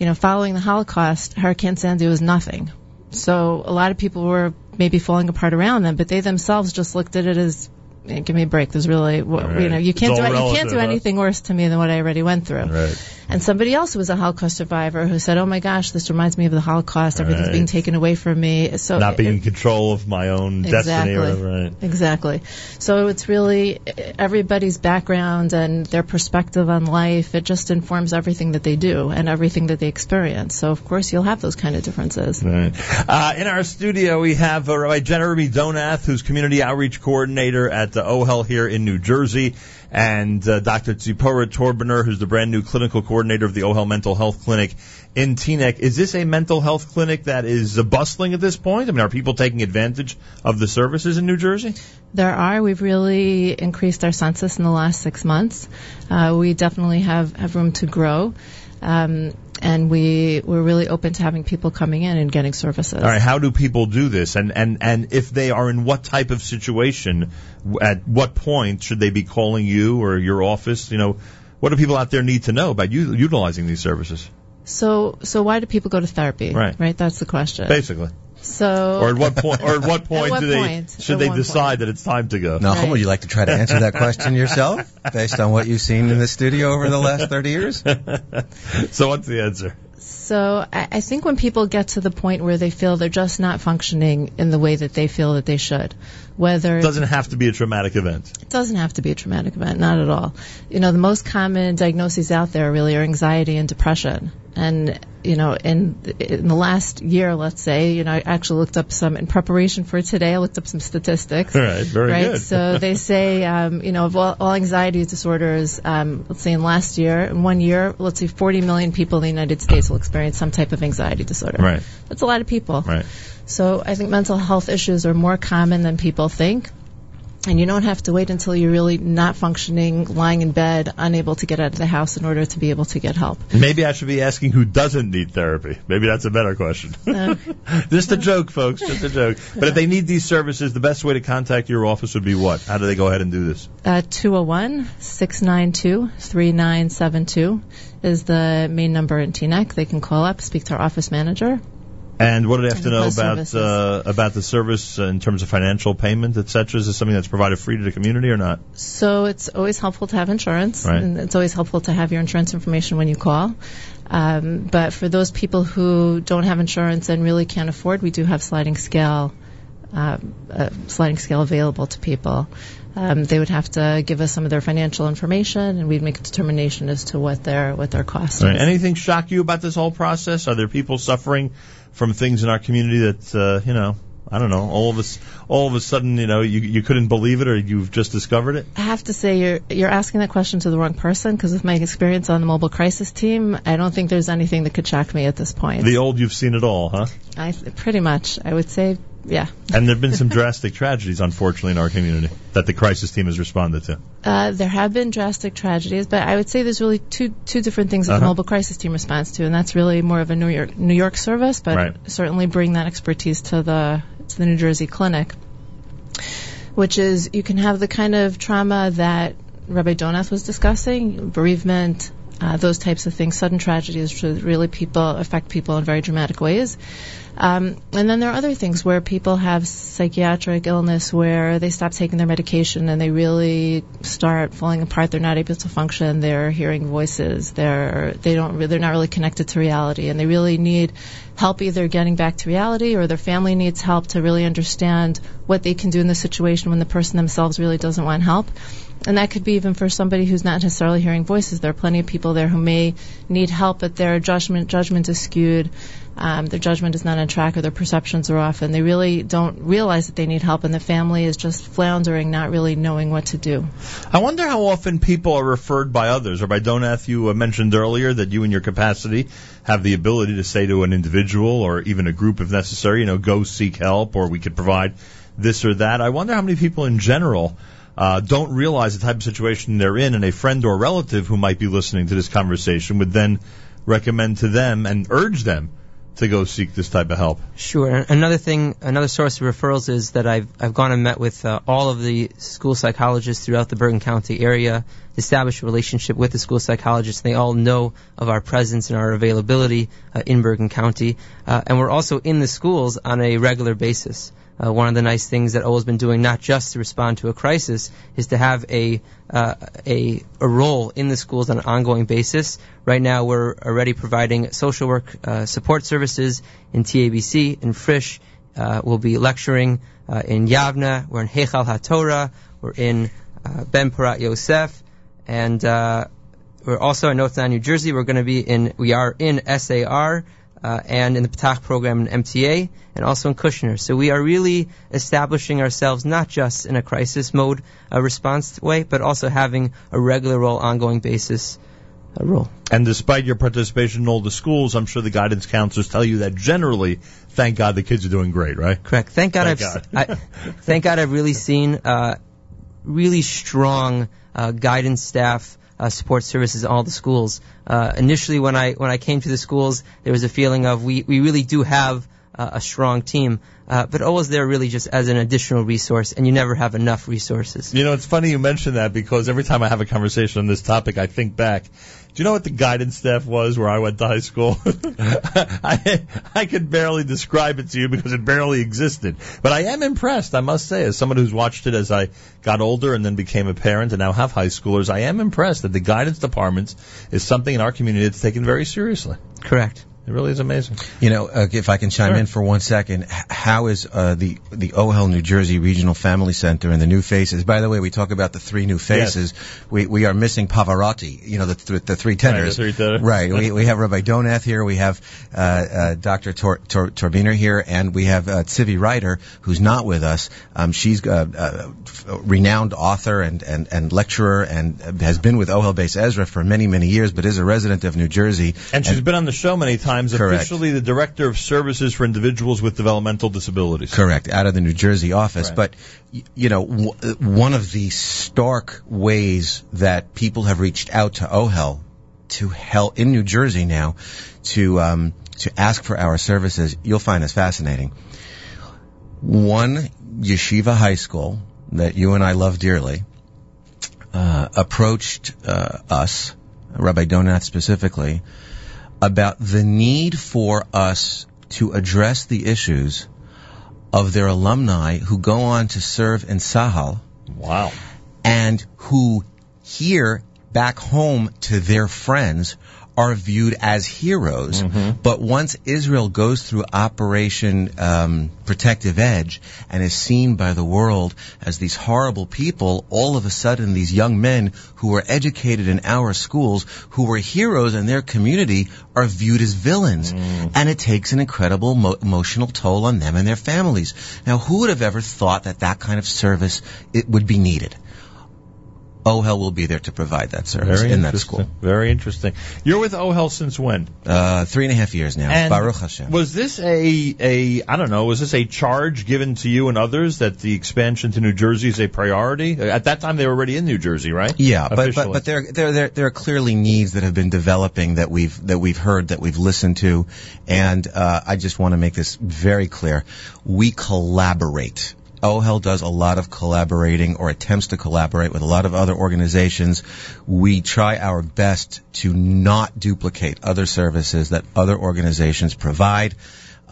you know, following the Holocaust, Hurricane Sandy was nothing. So a lot of people were maybe falling apart around them, but they themselves just looked at it as, "Eh, give me a break. There's really, Right. you know, you can't do you can't do huh? anything worse to me than what I already went through. Right. And somebody else who was a Holocaust survivor who said, "Oh my gosh, this reminds me of the Holocaust. Everything's Right. being taken away from me." So Not being it- in control of my own destiny Exactly. or right? Exactly. So it's really everybody's background and their perspective on life. It just informs everything that they do and everything that they experience. So of course you'll have those kind of differences. Right. Uh, in our studio, we have uh, Rabbi Jeremy Donath, who's community outreach coordinator at the OHEL here in New Jersey, and uh, Dr. Tzipora Torbiner, who's the brand new clinical coordinator of the OHEL Mental Health Clinic in Teaneck. Is this a mental health clinic that is uh, bustling at this point? I mean, are people taking advantage of the services in New Jersey? There are. We've really increased our census in the last six months. Uh, we definitely have, have room to grow. Um, and we, we're really open to having people coming in and getting services. All right, how do people do this? And, and, and if they are in what type of situation, at what point should they be calling you or your office? You know, what do people out there need to know about u- utilizing these services? So, so why do people go to therapy? Right. Right. That's the question. Basically. So. Or at what point? Or at what point what do they point? should At they what decide that it's time to go? Now, would you like to try to answer that question yourself, based on what you've seen in the studio over the last 30 years? so, what's the answer? So I, I think when people get to the point where they feel they're just not functioning in the way that they feel that they should, whether It doesn't have to be a traumatic event. it doesn't have to be a traumatic event, not at all. You know, the most common diagnoses out there really are anxiety and depression. And, you know, in, in the last year, let's say, you know, I actually looked up some, in preparation for today, I looked up some statistics. All right, very right? good. So they say, um, you know, of all, all anxiety disorders, um, let's say in last year, in one year, let's say 40 million people in the United States will experience some type of anxiety disorder. Right. That's a lot of people. Right. So I think mental health issues are more common than people think. And you don't have to wait until you're really not functioning, lying in bed, unable to get out of the house in order to be able to get help. Maybe I should be asking who doesn't need therapy. Maybe that's a better question. Uh, just a joke, folks. Just a joke. But if they need these services, the best way to contact your office would be what? How do they go ahead and do this? Uh, 201-692-3972 is the main number in Teaneck. They can call up, speak to our office manager. And what do they have to know about uh, about the service uh, in terms of financial payment, et cetera? Is this something that's provided free to the community or not? So it's always helpful to have insurance, Right. and it's always helpful to have your insurance information when you call. Um, but for those people who don't have insurance and really can't afford, we do have sliding scale, um, uh, sliding scale available to people. Um, they would have to give us some of their financial information, and we'd make a determination as to what their what their cost Right. is. Anything shock you about this whole process? Are there people suffering from things in our community that uh, you know? I don't know. All of us, all of a sudden, you know, you you couldn't believe it, or you've just discovered it. I have to say you're you're asking that question to the wrong person because with my experience on the mobile crisis team, I don't think there's anything that could shock me at this point. The old, you've seen it all, huh? I pretty much, I would say, yeah. And there have been some drastic tragedies, unfortunately, in our community that the crisis team has responded to. Uh, there have been drastic tragedies, but I would say there's really two two different things that Uh-huh. the mobile crisis team responds to, and that's really more of a New York New York service, but Right. certainly bring that expertise to the to the New Jersey clinic, which is you can have the kind of trauma that Rabbi Donath was discussing, bereavement, uh, those types of things. Sudden tragedies which really people affect people in very dramatic ways. Um, and then there are other things where people have psychiatric illness where they stop taking their medication and they really start falling apart. They're not able to function. They're hearing voices. They're they don't they're not really connected to reality, and they really need help either getting back to reality or their family needs help to really understand what they can do in the situation when the person themselves really doesn't want help. And that could be even for somebody who's not necessarily hearing voices. There are plenty of people there who may need help, but their judgment judgment is skewed. Um, their judgment is not on track, or their perceptions are off, and they really don't realize that they need help. And the family is just floundering, not really knowing what to do. I wonder how often people are referred by others. Or by Donath, you uh, mentioned earlier that you, in your capacity, have the ability to say to an individual or even a group, if necessary, you know, go seek help, or we could provide this or that. I wonder how many people in general uh, don't realize the type of situation they're in, and a friend or relative who might be listening to this conversation would then recommend to them and urge them to go seek this type of help. Sure. Another thing, another source of referrals is that I've I've gone and met with uh, all of the school psychologists throughout the Bergen County area, established a relationship with the school psychologists. They all know of our presence and our availability uh, in Bergen County, uh, and we're also in the schools on a regular basis. Uh, one of the nice things that OHEL's been doing, not just to respond to a crisis, is to have a uh, a, a role in the schools on an ongoing basis. Right now, we're already providing social work uh, support services in TABC, in Frisch. Uh, we'll be lecturing uh, in Yavneh. We're in Heichal HaTorah. We're in uh, Ben Porat Yosef, and uh, we're also in North New Jersey. We're going to be in. We are in SAR uh, and in the Patach program in MTA, and also in Kushner. So we are really establishing ourselves not just in a crisis mode uh, response way, but also having a regular role, ongoing basis uh, role. And despite your participation in all the schools, I'm sure the guidance counselors tell you that generally, thank God the kids are doing great, right? Correct. Thank God Thank I've God. I, thank God I've really seen uh, really strong uh, guidance staff. Uh, support services in all the schools. Uh, initially, when I when I came to the schools, there was a feeling of we, we really do have uh, a strong team, uh, but always there really just as an additional resource, and you never have enough resources. You know, it's funny you mention that because every time I have a conversation on this topic, I think back. Do you know what the guidance staff was where I went to high school? I, I could barely describe it to you because it barely existed. But I am impressed, I must say, as someone who's watched it as I got older and then became a parent and now have high schoolers, I am impressed that the guidance departments is something in our community that's taken very seriously. Correct. It really is amazing. You know, uh, if I can chime in for one second, how is uh, the the OHEL New Jersey Regional Family Center and the new faces? By the way, we talk about the three new faces. We we are missing Pavarotti. You know, the th- the three tenors. Right, the three tenors. Right. We we have Rabbi Donath here. We have uh, uh, Dr. Tor, Tor, Torbiner here, and we have uh, Tzivi Ryder, who's not with us. Um, she's a, a renowned author and, and, and lecturer, and has been with OHEL Bais Ezra for many many years, but is a resident of New Jersey. And she's been on the show many times, Correct. officially the Director of Services for Individuals with Developmental Disabilities. Correct, out of the New Jersey office. Right. But, you know, w- one of the stark ways that people have reached out to OHEL to help in New Jersey now to, um, to ask for our services, you'll find this fascinating. One yeshiva high school that you and I love dearly, uh, approached uh, us, Rabbi Donath specifically, about the need for us to address the issues of their alumni who go on to serve in Tzahal. Wow. And who here back home to their friends are viewed as heroes. But once Israel goes through Operation um, Protective Edge and is seen by the world as these horrible people, all of a sudden these young men who were educated in our schools, who were heroes in their community, are viewed as villains. And it takes an incredible mo- emotional toll on them and their families. Now, who would have ever thought that that kind of service it would be needed? OHEL will be there to provide that service Very in that school. Very interesting. You're with OHEL since when? Uh, three and a half years now. And Baruch Hashem. Was this a a I don't know? Was this a charge given to you and others that the expansion to New Jersey is a priority? At that time, they were already in New Jersey, right? Yeah, but, but but there there there there are clearly needs that have been developing that we've that we've heard that we've listened to, and uh, I just want to make this very clear: we collaborate OHEL does a lot of collaborating or attempts to collaborate with a lot of other organizations. We try our best to not duplicate other services that other organizations provide.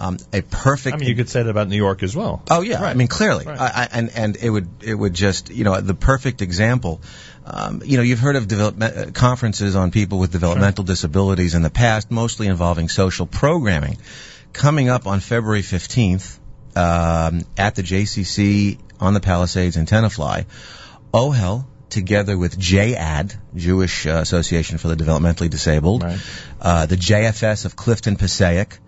Um, a perfect. I mean, you could say that about New York as well. Oh yeah, I mean clearly, Right. I, I, and and it would it would just you know the perfect example. Um, you know, you've heard of development, uh, conferences on people with developmental disabilities in the past, mostly involving social programming. Coming up on February fifteenth um, at the JCC on the Palisades in Tenafly, OHEL together with JAD, Jewish uh, Association for the Developmentally Disabled, uh, the JFS of Clifton Passaic,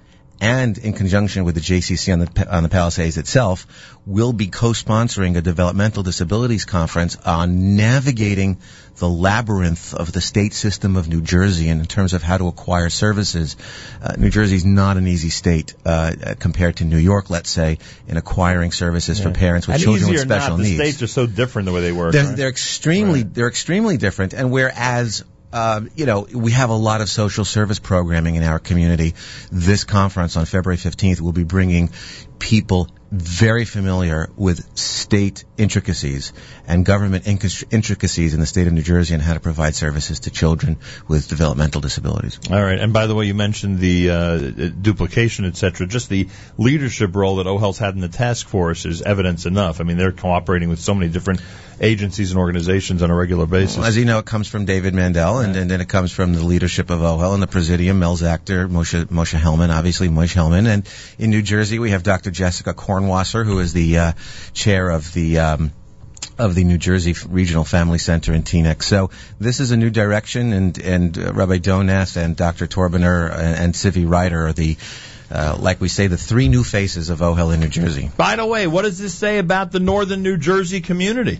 and in conjunction with the JCC on the on the Palisades itself, will be co-sponsoring a developmental disabilities conference on navigating the labyrinth of the state system of New Jersey and in terms of how to acquire services. Uh, New is not an easy state uh, compared to New York, let's say, in acquiring services for parents with and children with special not. needs. The states are so different the way they work. They're, right? they're extremely they're extremely different. And whereas um, you know we have a lot of social service programming in our community, this conference on February fifteenth will be bringing people very familiar with state intricacies and government intricacies in the state of New Jersey and how to provide services to children with developmental disabilities. All right, and by the way, you mentioned the uh, duplication, etc. Just the leadership role that OHEL's had in the task force is evidence enough. I mean, they're cooperating with so many different agencies and organizations on a regular basis. As you know, it comes from David Mandel, and, and then it comes from the leadership of OHEL and the Presidium, Mel Zachter, Moshe, Moshe Hellman, obviously Moshe Hellman. And in New Jersey, we have Dr. Jessica Kornwasser, who is the uh, chair of the um, of the New Jersey Regional Family Center in Teaneck. So this is a new direction, and and uh, Rabbi Donath and Dr. Torbiner and, and Ryder are the uh, like we say, the three new faces of OHEL in New Jersey. By the way, what does this say about the northern New Jersey community?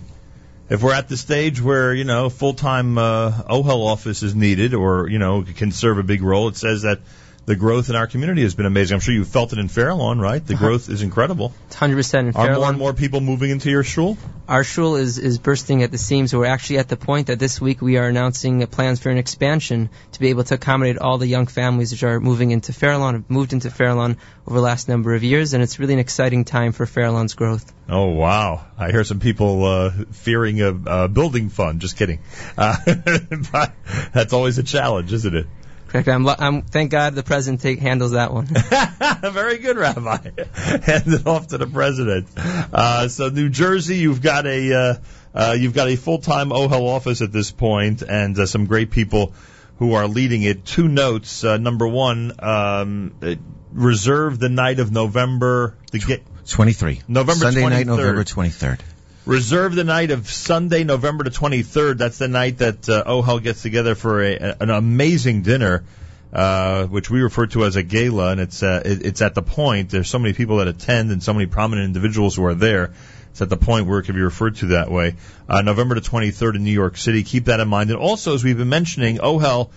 If we're at the stage where, you know, full-time uh, OHEL office is needed or, you know, can serve a big role, it says that the growth in our community has been amazing. I'm sure you felt it in Fairlawn, right? The growth is incredible. 100% in Fairlawn. Are more and more people moving into your shul? Our shul is, is bursting at the seams. We're actually at the point that this week we are announcing plans for an expansion to be able to accommodate all the young families which are moving into Fairlawn, have moved into Fairlawn over the last number of years, and it's really an exciting time for Fairlawn's growth. Oh wow! I hear some people uh, fearing a, a building fund. Just kidding. Uh, that's always a challenge, isn't it? Correct. I'm, I'm thank God the president take, handles that one. Very good, Rabbi. Hand it off to the president. Uh, so New Jersey, you've got a uh, uh, you've got a full time OHEL office at this point, and uh, some great people who are leading it. Two notes. Uh, number one, um, uh, reserve the night of November. The get 23. November Sunday night, 23rd. November 23rd. Reserve the night of Sunday, November the 23rd. That's the night that uh, OHEL gets together for a, an amazing dinner, uh, which we refer to as a gala, and it's uh, it, it's at the point. There's so many people that attend and so many prominent individuals who are there. It's at the point where it can be referred to that way. Uh, November the 23rd in New York City. Keep that in mind. And also, as we've been mentioning, OHEL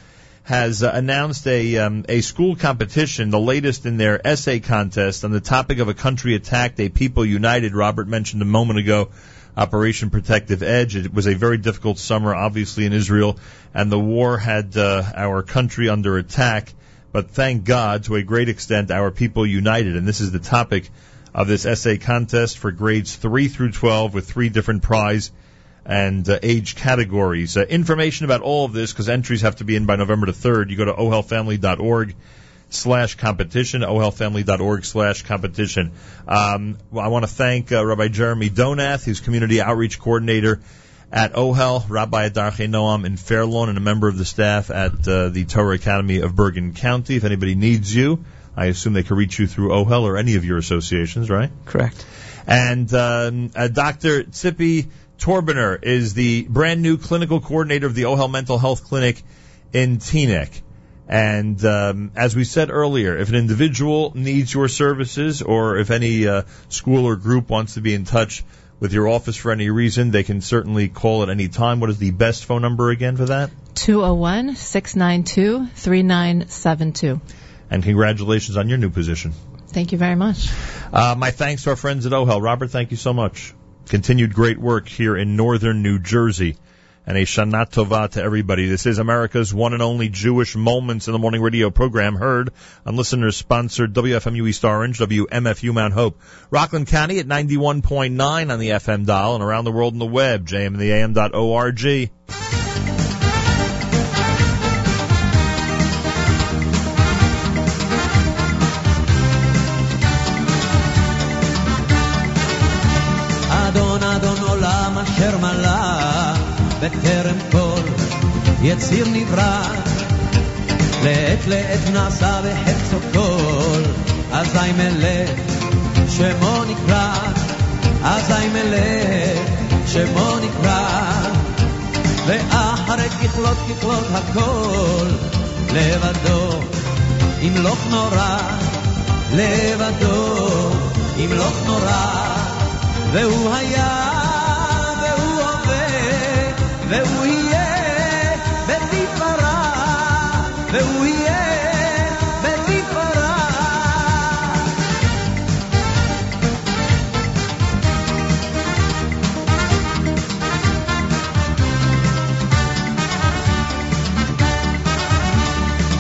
has uh, announced a um, a school competition, the latest in their essay contest on the topic of a country attacked, a people united. Robert mentioned a moment ago. Operation Protective Edge. It was a very difficult summer, obviously, in Israel, and the war had uh, our country under attack. But thank God, to a great extent, our people united. And this is the topic of this essay contest for grades 3 through 12 with three different prize and uh, age categories. Uh, information about all of this, because entries have to be in by November the 3rd, you go to ohelfamily.org slash competition, ohelfamily.org slash competition. Um, I want to thank uh, Rabbi Jeremy Donath, who's community outreach coordinator at OHEL, Rabbi Adarche Noam in Fairlawn, and a member of the staff at uh, the Torah Academy of Bergen County. If anybody needs you, I assume they can reach you through OHEL or any of your associations, right? Correct. And um, uh, Dr. Tzipi Torbiner is the brand new clinical coordinator of the OHEL Mental Health Clinic in Teaneck. And um, as we said earlier, if an individual needs your services or if any uh, school or group wants to be in touch with your office for any reason, they can certainly call at any time. What is the best phone number again for that? 201 692 3972. And congratulations on your new position. Thank you very much. Uh, my thanks to our friends at OHEL. Robert, thank you so much. Continued great work here in northern New Jersey. and a Shana Tova to everybody. This is America's one and only Jewish Moments in the Morning radio program heard on listeners sponsored WFMU East Orange, WMFU Mount Hope, Rockland County at 91.9 on the FM dial and around the world on the web, jmintheam.org. בטרם כל יציר נברא. לעת לעת נעשה בחפצו כל אזי מלך שמו נקרא אזי מלך שמו נקרא. ואחרי ככלות ככלות הכל לבדו ימלוך נורא לבדו ימלוך נורא. והוא היה, והוא יהיה בתפארה, והוא יהיה בתפארה.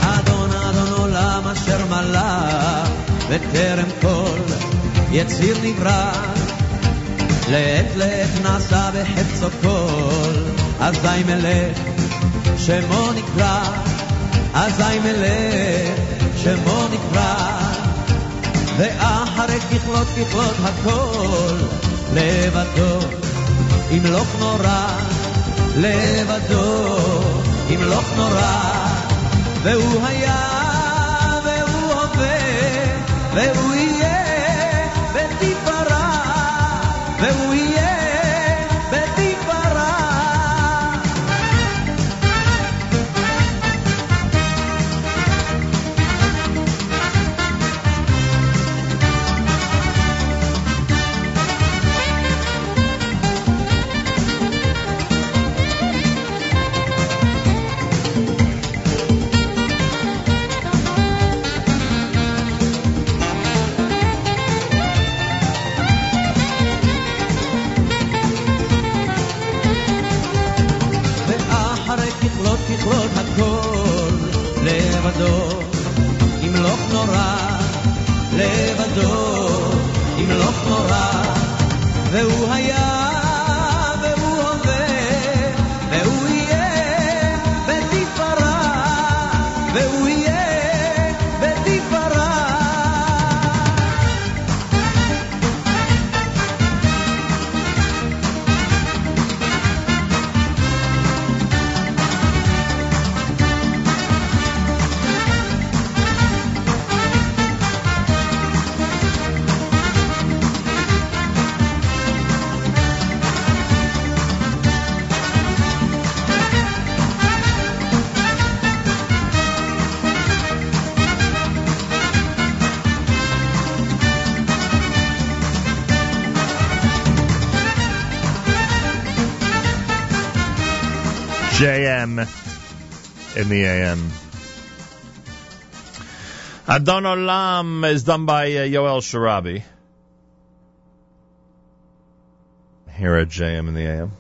אדון אדון עולם אשר מלך, בטרם כל יציר נברא. לעת לעת נעשה בחפצו כל, אזי מלך שמו נקרא, אזי מלך שמו נקרא, ואחרי ככלות ככלות הכל, לבדו ימלוך נורא, לבדו ימלוך נורא, והוא היה והוא הווה, והוא ככלות הכל לבדו. ימלוך נורא לבדו. ימלוך נורא והוא היה in the AM. Adon Olam is done by uh, Yoel Sharabi. Here at JM in the AM.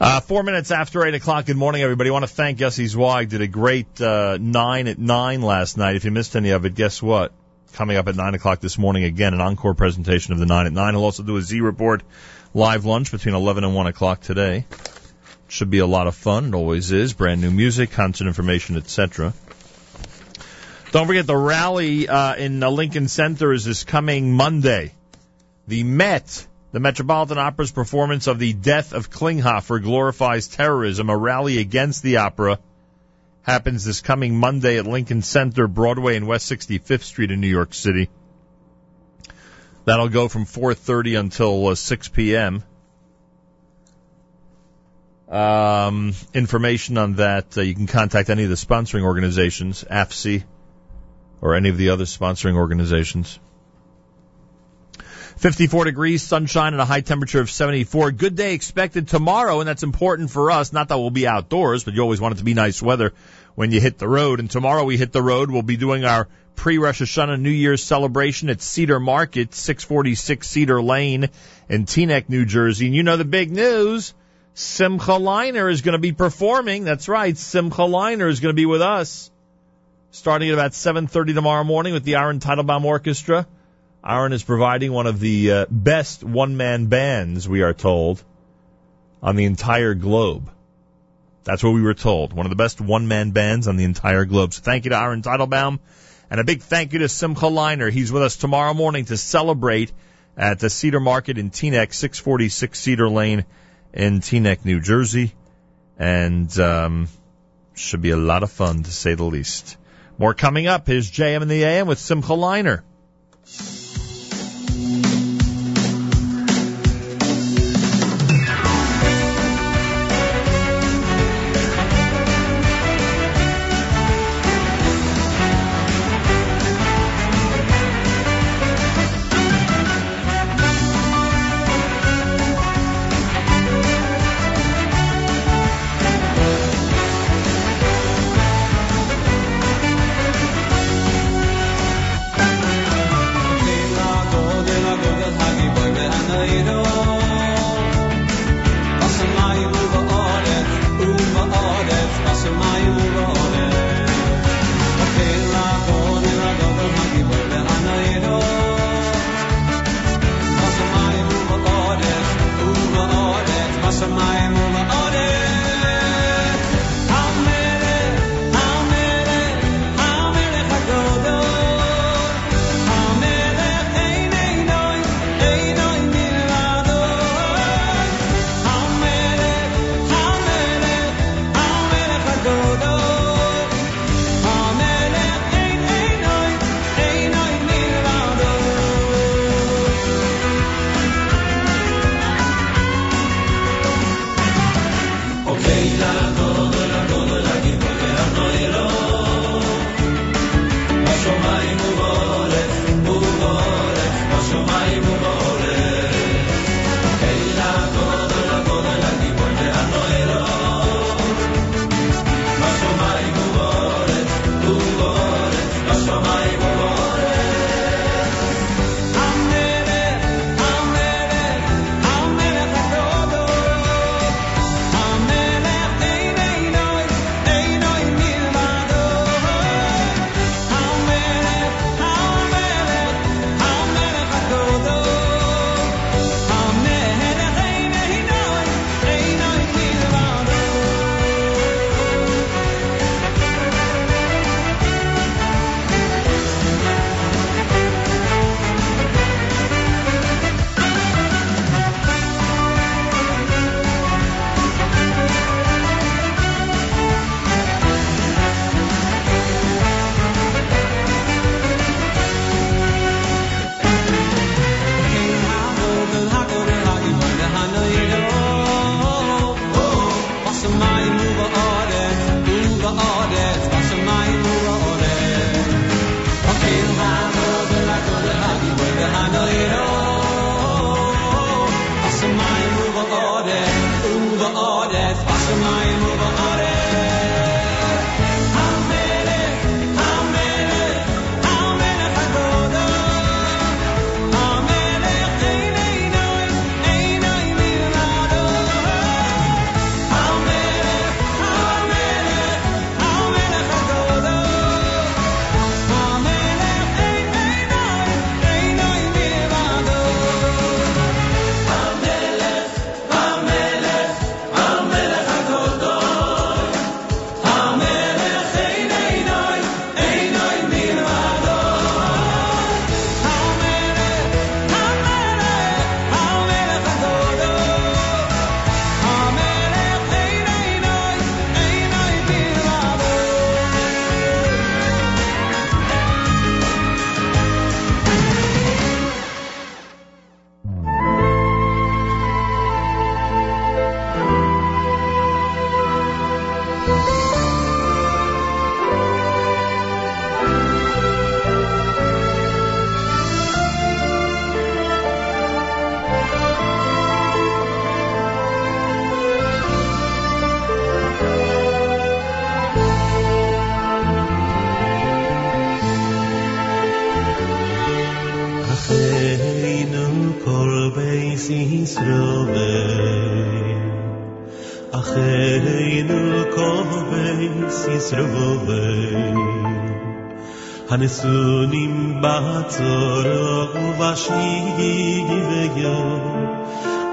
Uh, four minutes after eight o'clock. Good morning, everybody. I want to thank Yossi Zweig. Did a great uh, nine at nine last night. If you missed any of it, guess what? Coming up at nine o'clock this morning again, an encore presentation of the nine at nine. He'll also do a Z report live lunch between eleven and one o'clock today. Should be a lot of fun. It always is. Brand new music, concert information, etc. Don't forget the rally uh, in the Lincoln Center is this coming Monday. The Met, the Metropolitan Opera's performance of the Death of Klinghoffer glorifies terrorism. A rally against the opera happens this coming Monday at Lincoln Center, Broadway and West 65th Street in New York City. That'll go from 4:30 until uh, 6 p.m. Um, information on that, uh, you can contact any of the sponsoring organizations, AFSI, or any of the other sponsoring organizations. 54 degrees, sunshine, and a high temperature of 74. Good day expected tomorrow, and that's important for us. Not that we'll be outdoors, but you always want it to be nice weather when you hit the road. And tomorrow we hit the road. We'll be doing our pre-Rosh Hashanah New Year's celebration at Cedar Market, 646 Cedar Lane in Teaneck, New Jersey. And you know the big news. Simcha Leiner is going to be performing. That's right. Simcha Leiner is going to be with us starting at about 7.30 tomorrow morning with the Aaron Teitelbaum Orchestra. Aaron is providing one of the uh, best one-man bands, we are told, on the entire globe. That's what we were told. One of the best one-man bands on the entire globe. So thank you to Aaron Teitelbaum. And a big thank you to Simcha Leiner. He's with us tomorrow morning to celebrate at the Cedar Market in Teaneck, 646 Cedar Lane in Teaneck, New Jersey. And um, should be a lot of fun, to say the least. More coming up. Here's JM in the AM with Simcha Leiner.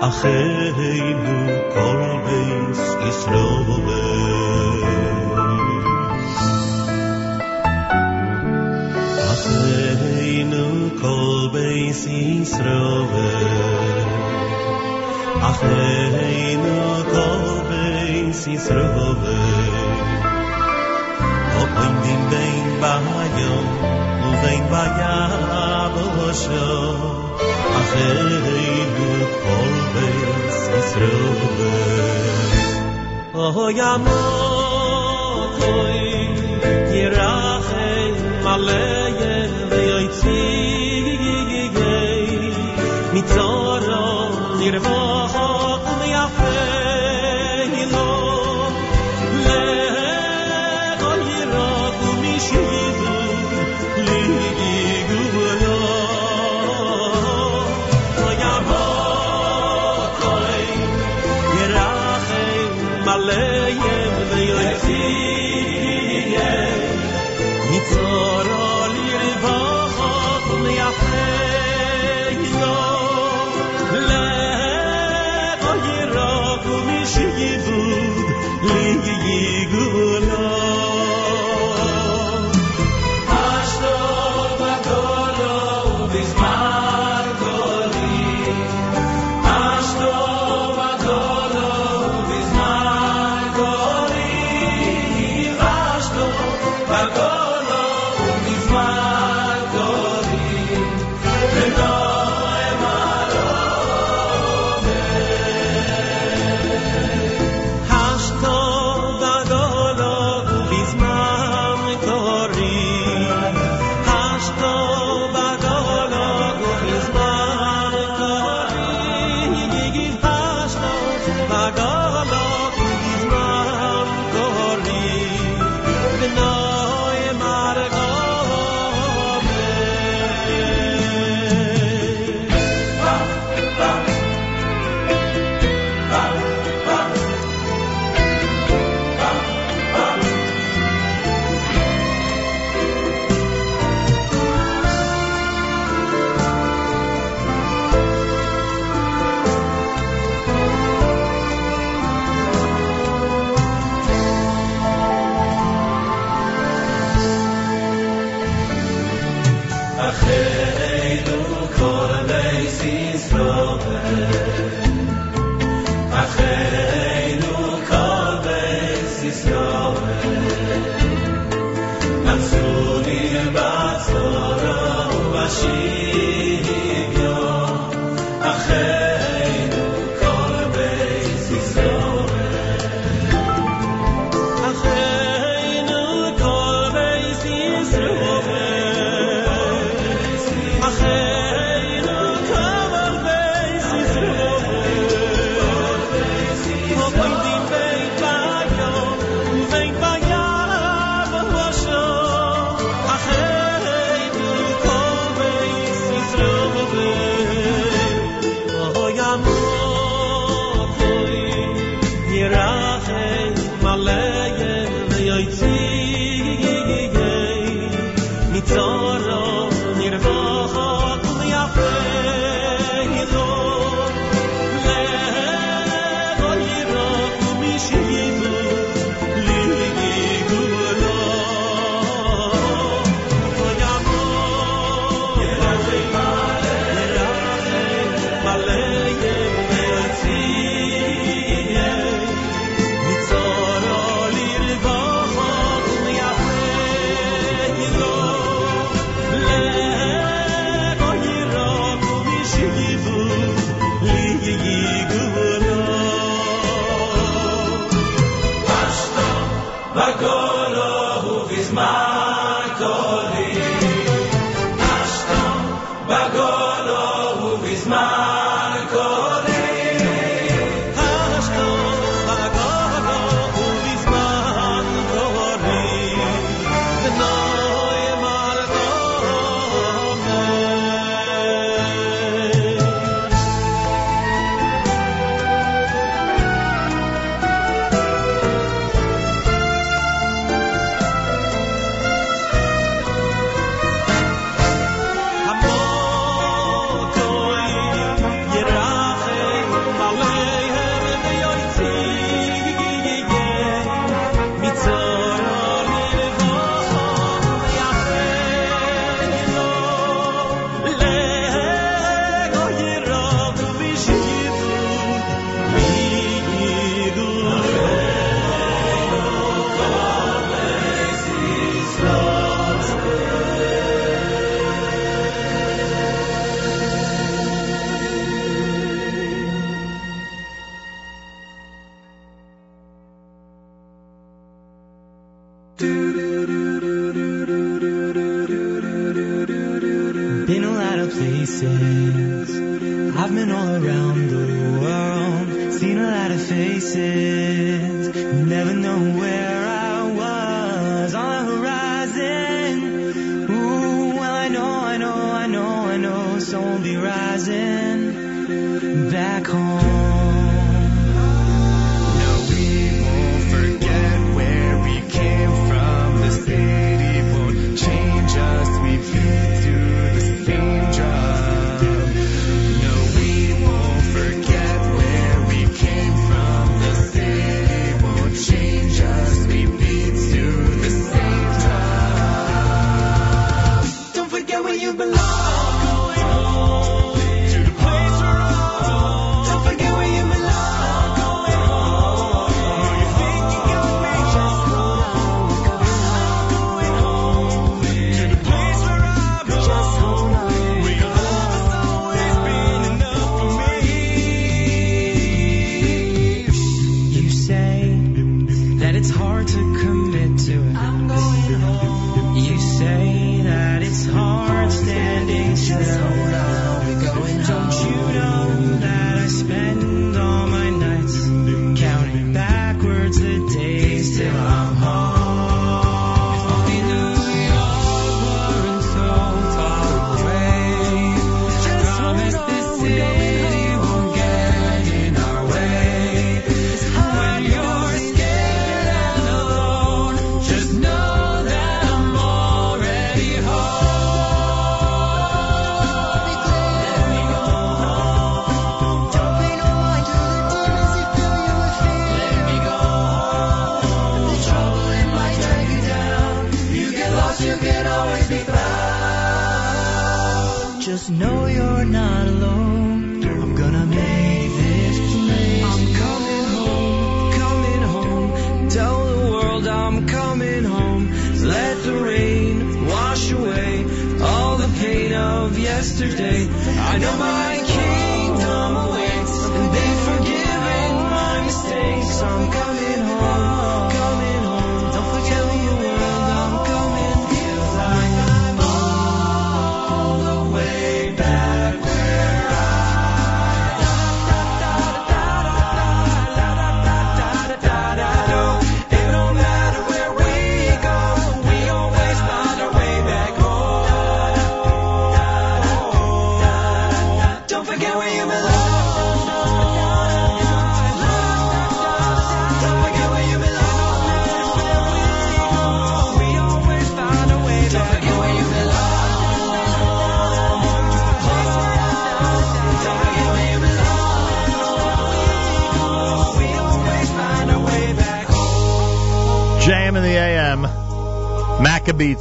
אחינו כל בית ישראל. Oh, ya mo, koi, ki.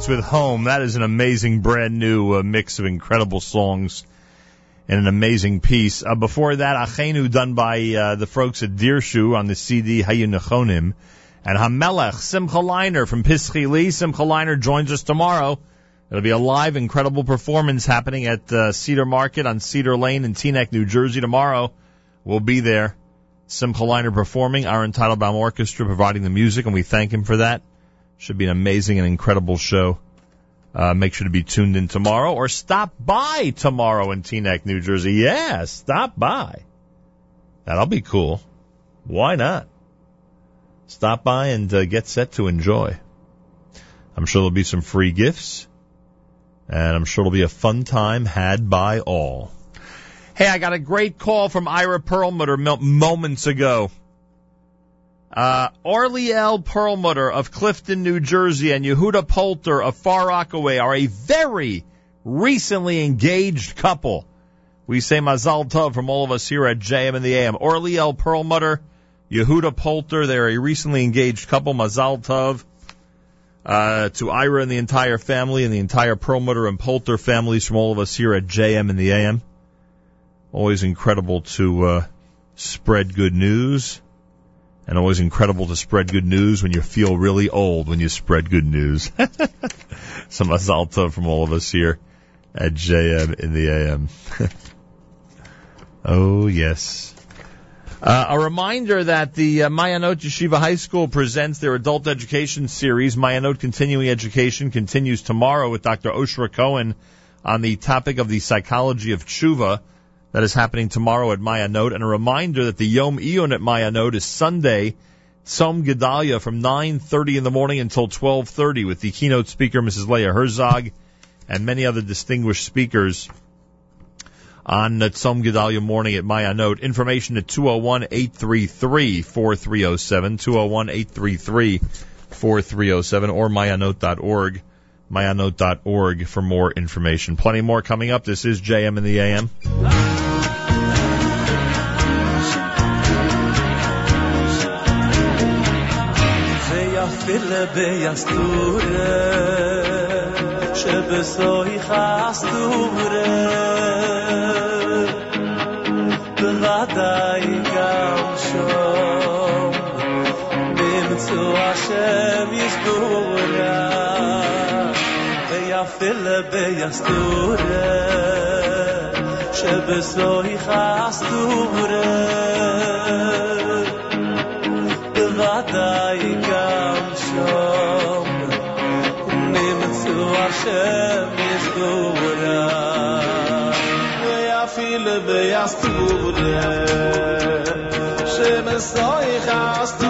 With Home. That is an amazing brand new uh, mix of incredible songs and an amazing piece. Uh, before that, Achenu done by uh, the folks at Dirshu on the CD Hayu Nechonim. And Hamelech, Simcha Leiner from Pischi Li. Simcha Leiner joins us tomorrow. It'll be a live, incredible performance happening at uh, Cedar Market on Cedar Lane in Teaneck, New Jersey tomorrow. We'll be there. Simcha Leiner performing, our Entitled Entitlebaum Orchestra providing the music, and we thank him for that. Should be an amazing and incredible show. Uh, make sure to be tuned in tomorrow or stop by tomorrow in Teaneck, New Jersey. Yeah, stop by. That'll be cool. Why not? Stop by and uh, get set to enjoy. I'm sure there'll be some free gifts, and I'm sure it'll be a fun time had by all. Hey, I got a great call from Ira Perlmutter mo- moments ago. Uh, Orliel Perlmutter of Clifton, New Jersey, and Yehuda Polter of Far Rockaway are a very recently engaged couple. We say Mazal Tov from all of us here at JM in the AM. Orliel Perlmutter, Yehuda Polter, they're a recently engaged couple. Mazal Tov uh, to Ira and the entire family and the entire Perlmutter and Polter families from all of us here at JM in the AM. Always incredible to uh, spread good news, and always incredible to spread good news when you feel really old when you spread good news. Some Mazal Tov from all of us here at JM in the AM. oh yes. Uh, a reminder that the uh, Mayanot Yeshiva High School presents their adult education series. Mayanot Continuing Education continues tomorrow with Dr. Oshra Cohen on the topic of the psychology of tshuva that is happening tomorrow at Mayanot. And a reminder that the Yom Iyun at Mayanot is Sunday, Tzom Gedalia from 9.30 in the morning until 12.30 with the keynote speaker, Mrs. Leah Herzog, and many other distinguished speakers on Tzom Gedalia morning at Mayanot. Information at 201-833-4307, 201-833-4307, or mayanot.org, mayanot.org for more information. Plenty more coming up. This is JM in the AM. فل بیستوره ביסטורה שבסוי חסטורה בוודאי גם שם נמצאו השם יסגורה ויפיל ביסטורה שמסוי חסטורה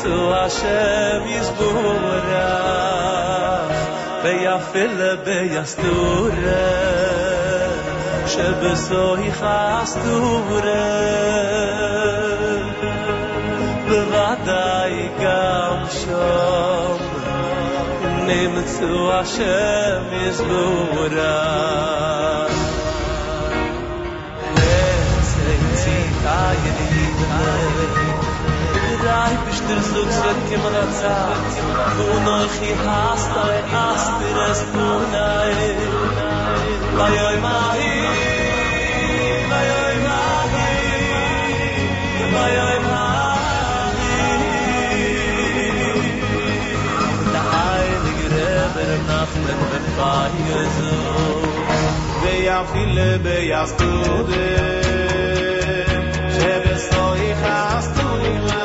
נמצאו השם יסבורה ויפיל ביסטורה שבסוי חסטורה בוודאי גם שם נמצאו השם יסבורה Drei bist du so zurück im Ratzat Du noch hi hast oi astir es punai Vai oi mahi Vai oi mahi Vai oi mahi Der heilige Rebbe Nachmen ben Feier so Veja viele bejastude שבסוי חסטורה בוודאי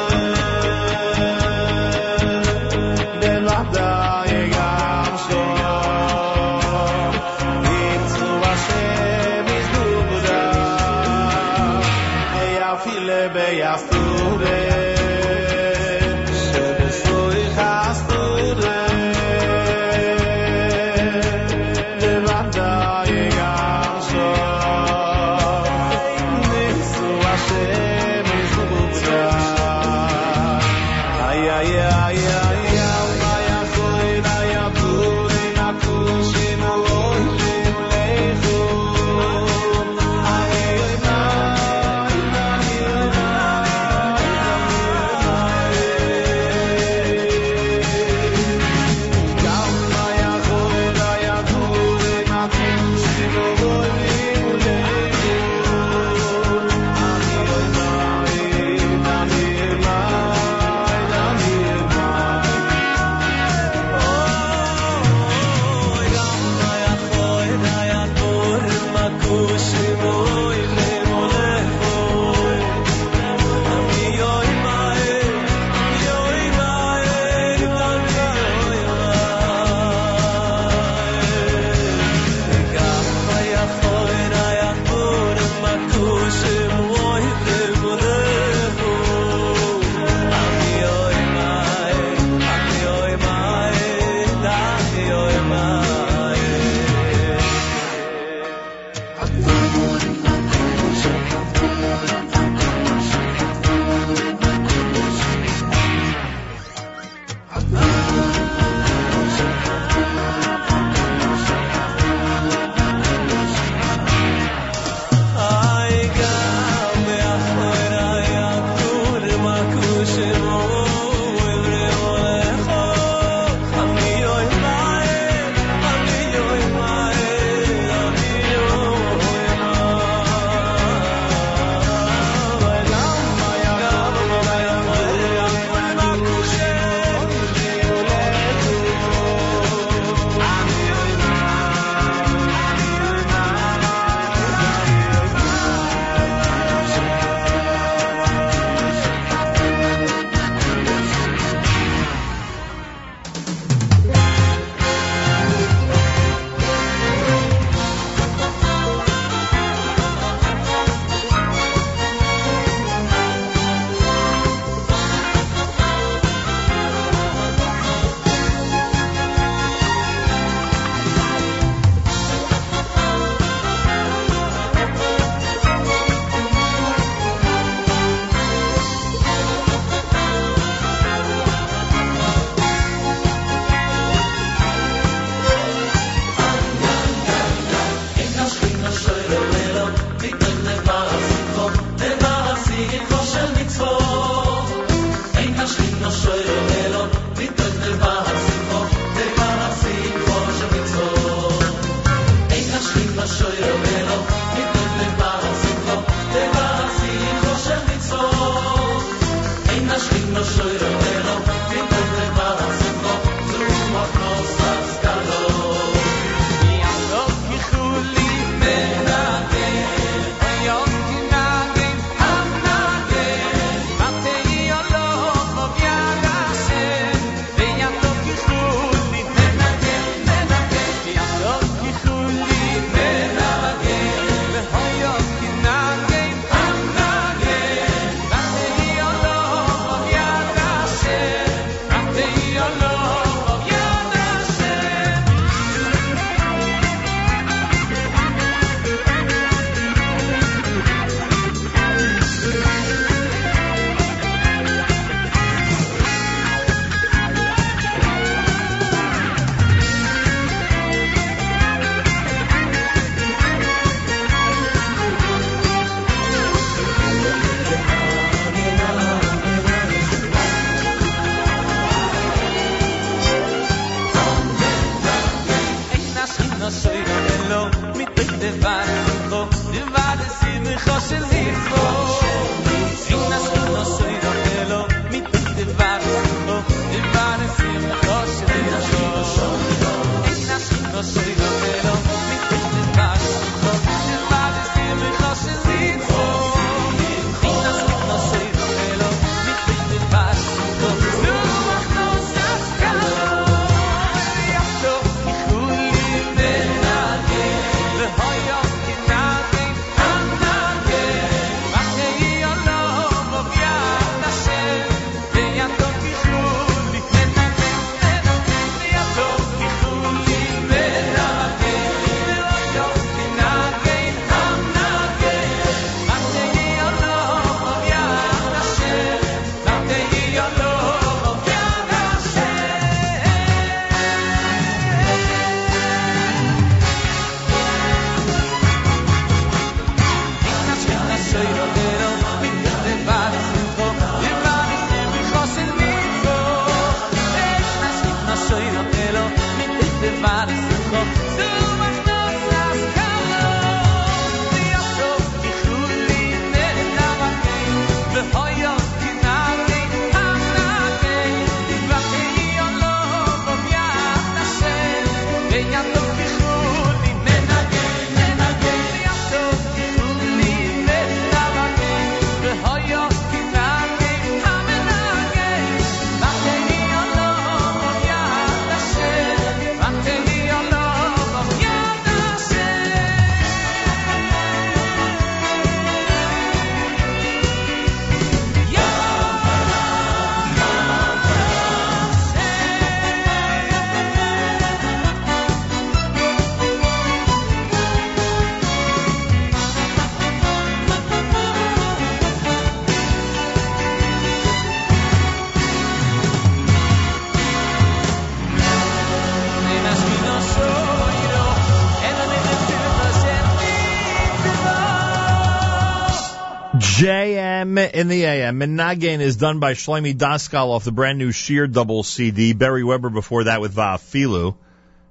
In the is done by Shlomi Daskal off the brand new Sheer Double CD. Beri Weber before that with Va'afilu.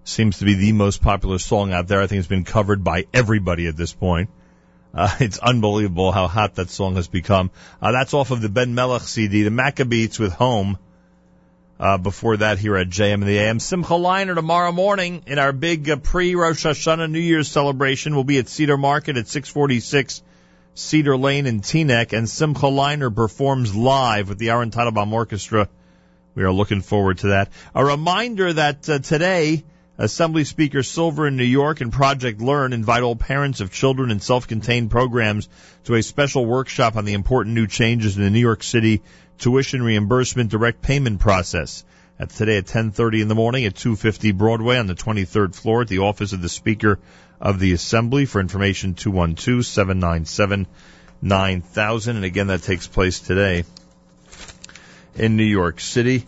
Seems to be the most popular song out there. I think it's been covered by everybody at this point. Uh, it's unbelievable how hot that song has become. Uh, that's off of the Ben Melech CD. The Maccabeats with Home. Uh, before that, here at JM in the AM. Simcha Leiner tomorrow morning in our big uh, pre-Rosh Hashanah New Year's celebration. We'll be at Cedar Market at 646 Cedar Lane in Teaneck. And Simcha Leiner performs live with the Aaron Tannenbaum Orchestra. We are looking forward to that. A reminder that uh, today, Assembly Speaker Silver in New York and Project Learn invite all parents of children in self-contained programs to a special workshop on the important new changes in the New York City tuition reimbursement direct payment process. That's today at 10:30 in the morning at 250 Broadway on the 23rd floor at the office of the Speaker of the Assembly. For information, 212-797-9000. And again, that takes place today in New York City.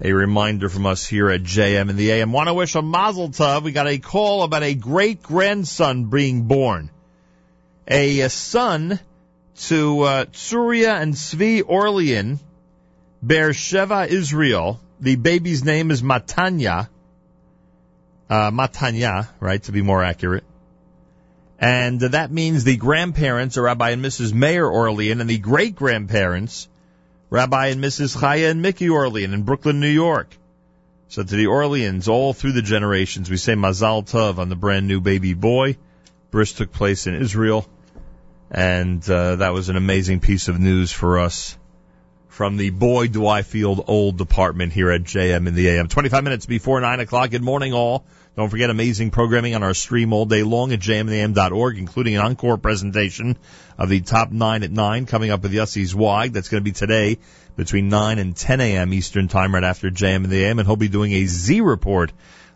A reminder from us here at JM in the AM. Want to wish a mazel tov. We got a call about a great grandson being born. A, a son to uh, and Svi Orlean, Beersheva, Israel. The baby's name is Matanya. Uh, Matanya, right, to be more accurate. And uh, that means the grandparents are Rabbi and Mrs. Mayer Orlean, and the great grandparents, Rabbi and Mrs. Chaya and Mickey Orlean in Brooklyn, New York. So to the Orleans, all through the generations, we say Mazal Tov on the brand new baby boy. Bris took place in Israel and uh, that was an amazing piece of news for us from the Boy Do I Feel Old department here at JM in the AM. 25 minutes before 9 o'clock. Good morning, all. Don't forget amazing programming on our stream all day long at jmintheam.org, including an encore presentation of the top 9 at 9 coming up with Yossi Zweig. That's going to be today between 9 and 10 a.m. Eastern Time right after JM in the AM, and he'll be doing a Z report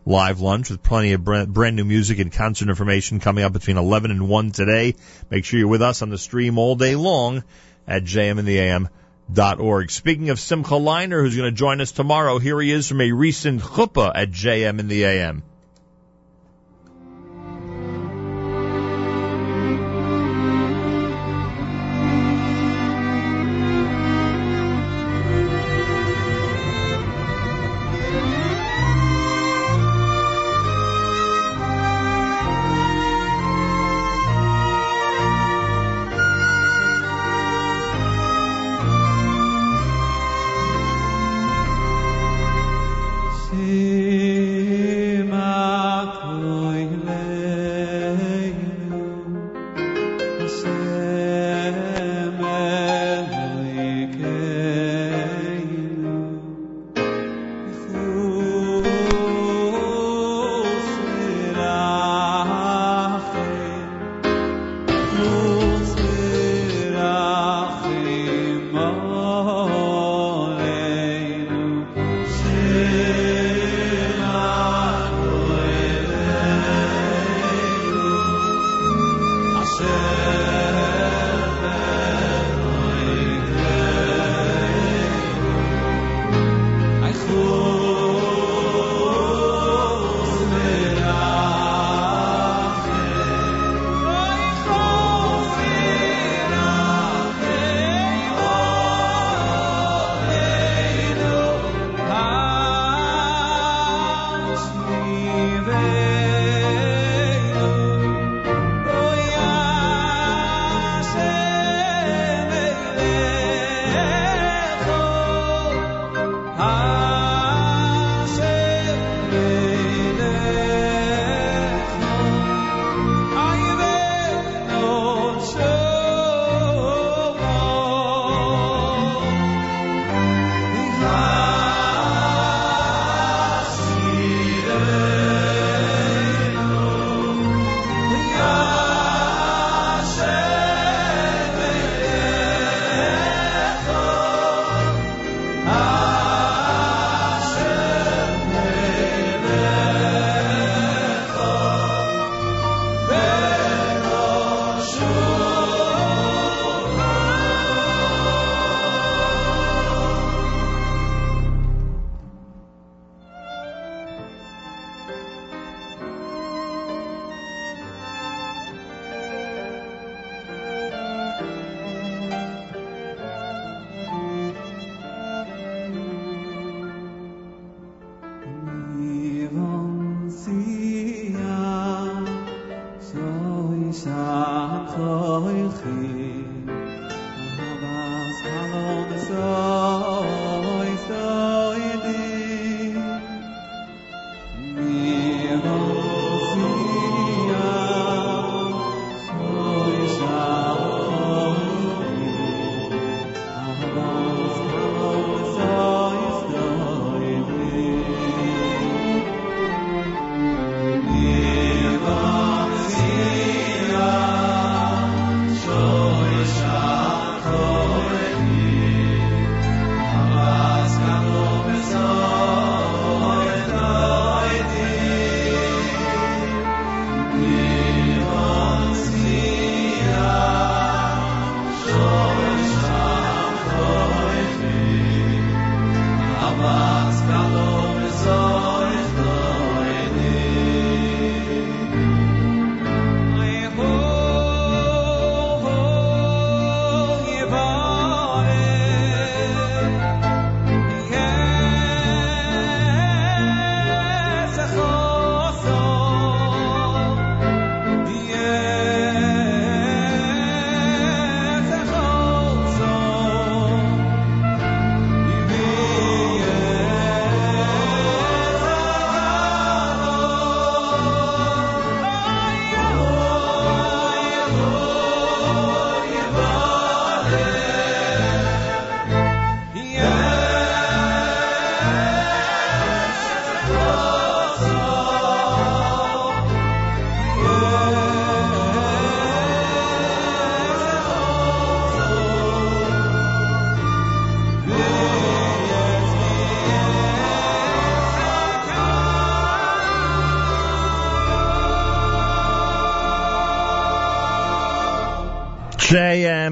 live lunch with plenty of brand new music and concert information coming up between 11 and 1 today. Make sure you're with us on the stream all day long at jmintheam.org. Speaking of Simcha Leiner, who's going to join us tomorrow, here he is from a recent chuppah at JM in the AM.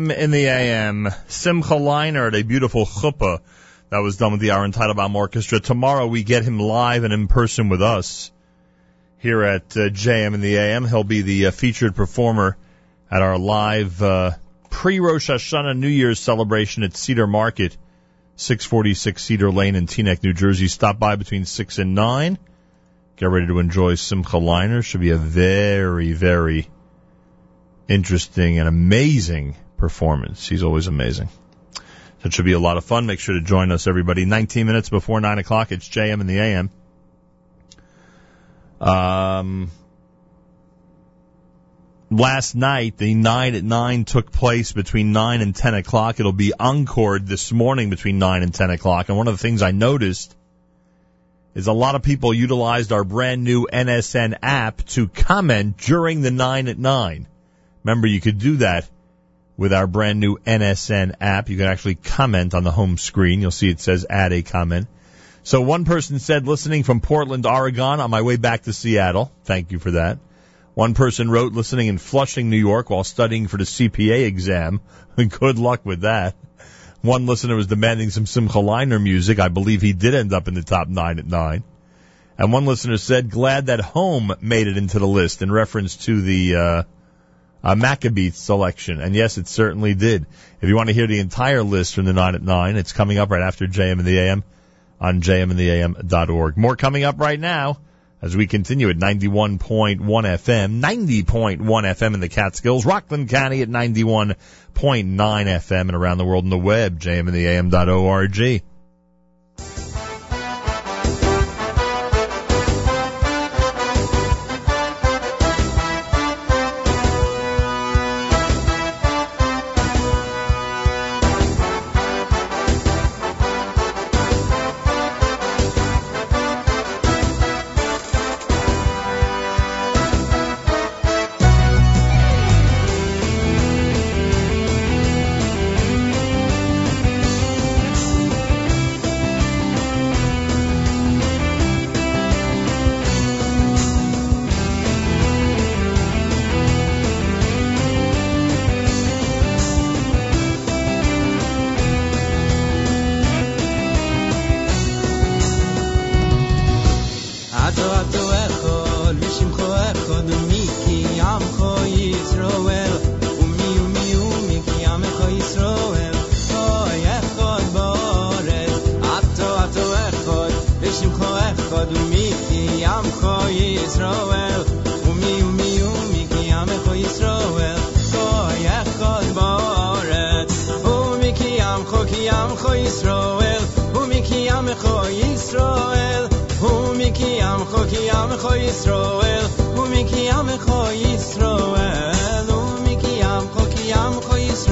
JM in the AM. Simcha Leiner at a beautiful chuppah that was done with the Aaron Teitelbaum Orchestra. Tomorrow we get him live and in person with us here at uh, JM in the AM. He'll be the uh, featured performer at our live uh, pre-Rosh Hashanah New Year's celebration at Cedar Market, 646 Cedar Lane in Teaneck, New Jersey. Stop by between 6 and 9. Get ready to enjoy Simcha Leiner. Should be a very, very interesting and amazing performance. He's always amazing. So it should be a lot of fun. Make sure to join us, everybody. 19 minutes before 9 o'clock, it's JM in the AM. Um, last night, the 9 at 9 took place between 9 and 10 o'clock. It'll be encored this morning between 9 and 10 o'clock. And one of the things I noticed is a lot of people utilized our brand new NSN app to comment during the 9 at 9. Remember, you could do that with our brand new NSN app. You can actually comment on the home screen. You'll see it says add a comment. So one person said, listening from Portland, Oregon on my way back to Seattle. Thank you for that. One person wrote, listening in Flushing, New York while studying for the CPA exam. Good luck with that. One listener was demanding some Simcha Leiner music. I believe he did end up in the top nine at nine. And one listener said, glad that home made it into the list in reference to the, uh, uh, Maccabee selection. And yes, it certainly did. If you want to hear the entire list from the 9 at 9, it's coming up right after JM in the AM on jmintheam.org. More coming up right now as we continue at 91.1 FM, 90.1 FM in the Catskills, Rockland County at 91.9 FM and around the world on the web, jmintheam.org. راول بومی میوم میوم می کیام خو یس راول گای خان بارت بومی کیام خو کیام خو یس راول بومی کیام خایس راول بومی کیام خو کیام خو یس راول کیام خایس راول بومی کیام خو کیام خو یس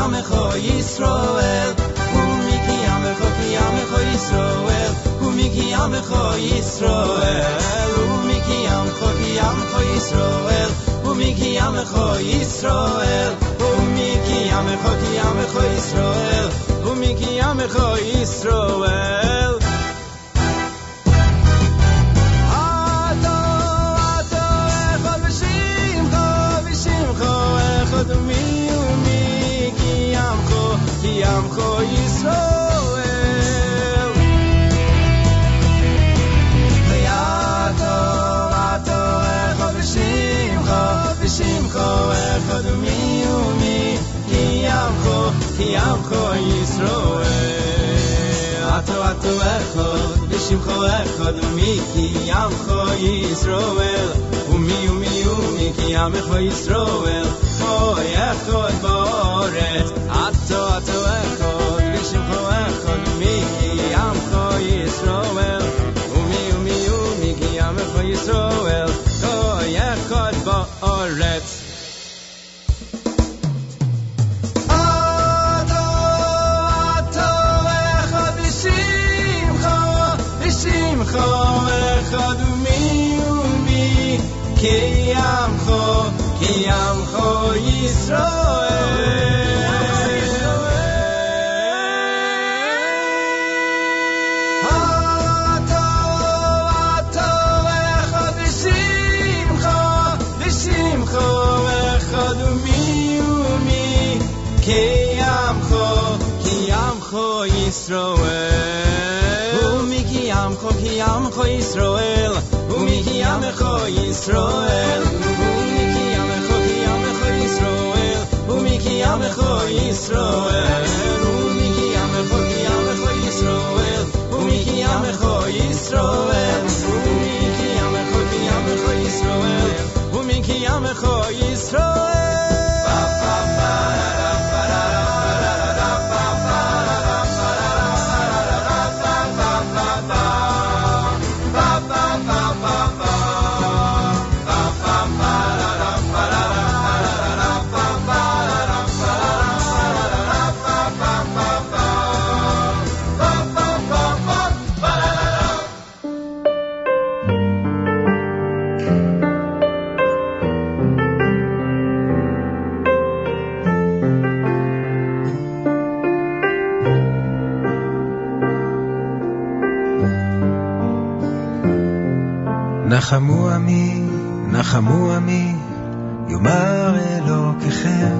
yam khoy Israel u mi ki yam khoy ki yam khoy Israel u mi ki yam khoy Israel u mi ki yam khoy ki yam khoy Israel u mi ki yam khoy mi ki yam ki yam mi ki yam v'shimcho, echad umi, umi, ki yamcho, ki yamcho Yisroel. Ato, ato, echad, v'shimcho, echad umi, ki yamcho Yisroel. Umi, umi, umi, ki yamcho Yisroel. Oy, echad ba'oretz. Ato, ato, echad, v'shimcho, echad umi, ki yamcho Yisroel. Ba'oretz. Ato, ato, echad v'shimcho, v'shimcho, Israel. Umiki miki amcho ki amcho Yisroel U miki amcho Yisroel U miki amcho ki amcho Israel, U miki amcho Yisroel U am amcho ki amcho Yisroel U miki amcho Yisroel U miki amcho ki amcho Yisroel U am amcho Israel. נחמו עמי, יאמר אלוקיכם.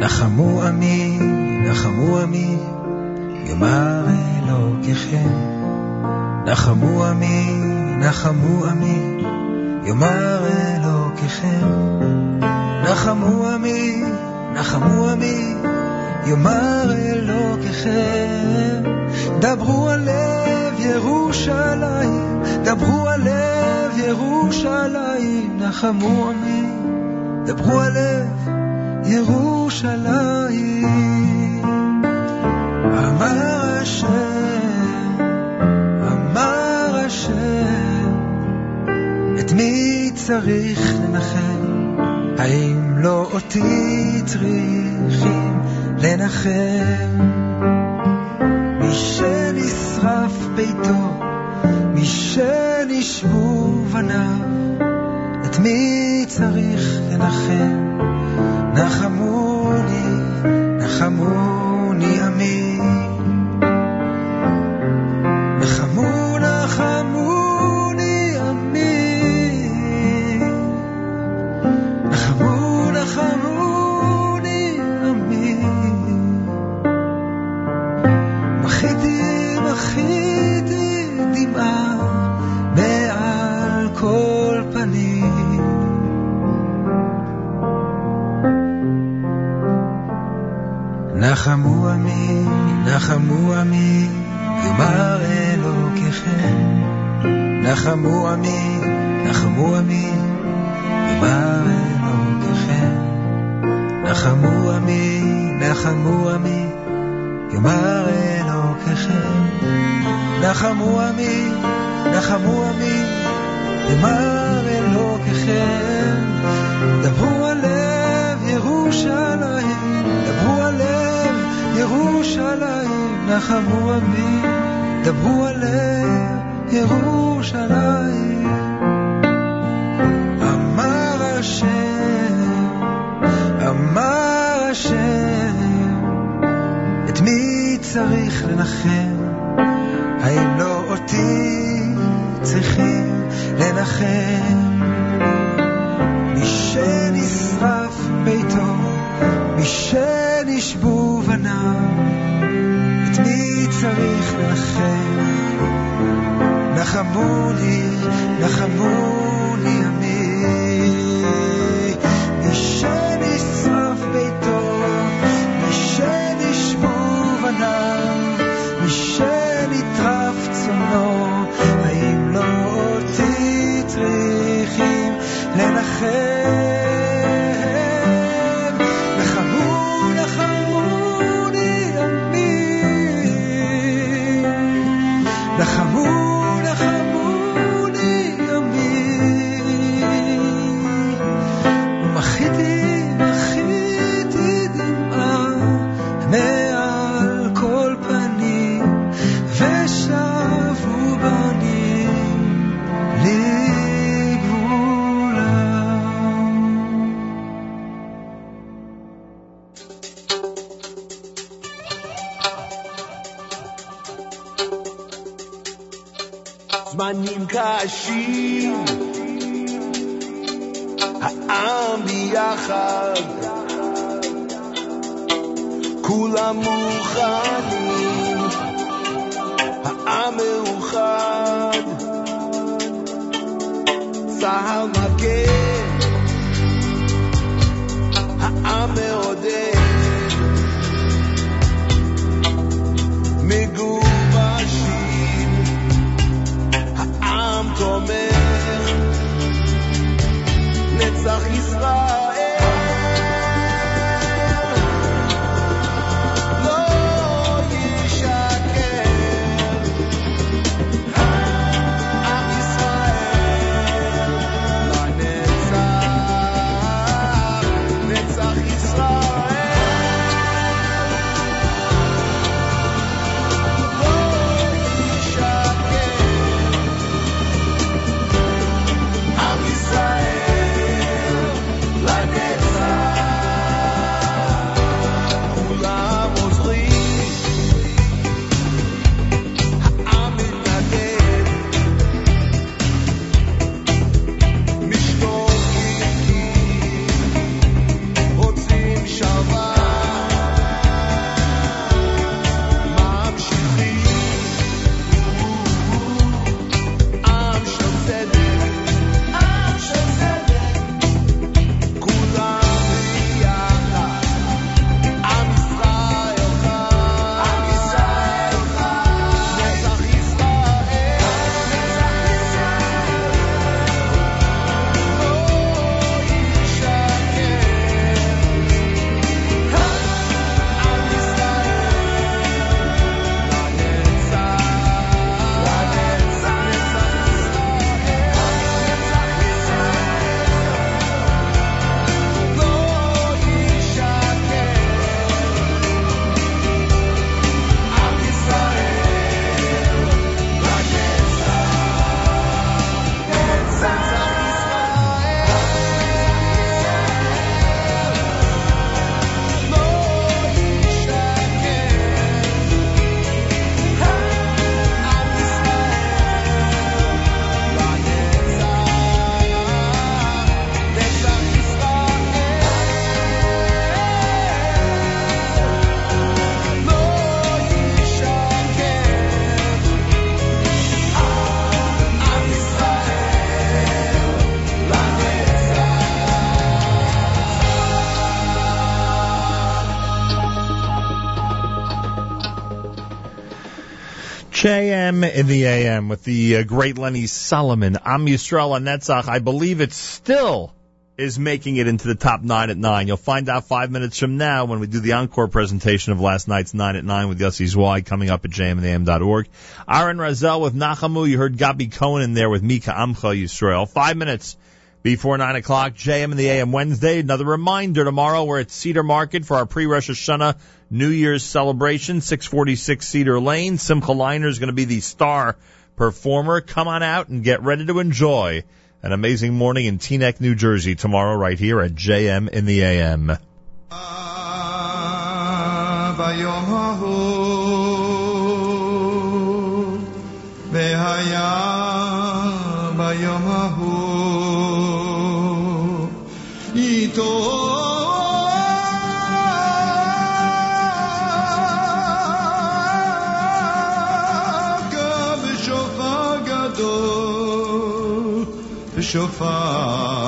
נחמו עמי, נחמו עמי, יאמר אלוקיכם. נחמו עמי, נחמו עמי, יאמר אלוקיכם. נחמו עמי, נחמו עמי, יאמר אלוקיכם. דברו על לב ירושלים, דברו על לב ירושלים, נחמו עמי, דברו על לב ירושלים. אמר השם, אמר השם, את מי צריך לנחם? האם לא אותי צריכים לנחם. JM in the AM with the uh, great Lenny Solomon. Am Yisrael Netzach. I believe it still is making it into the top nine at nine. You'll find out five minutes from now when we do the encore presentation of last night's nine at nine with Yossi Zweig coming up at jmintheam.org. Aaron Razel with Nachamu. You heard Gabi Cohen in there with Mika Amcha Yisrael. Five minutes before nine o'clock, JM in the AM Wednesday. Another reminder tomorrow we're at Cedar Market for our pre-Rosh Hashanah New Year's celebration, 646 Cedar Lane. Simcha Leiner is going to be the star performer. Come on out and get ready to enjoy an amazing morning in Teaneck, New Jersey tomorrow right here at JM in the AM. So far.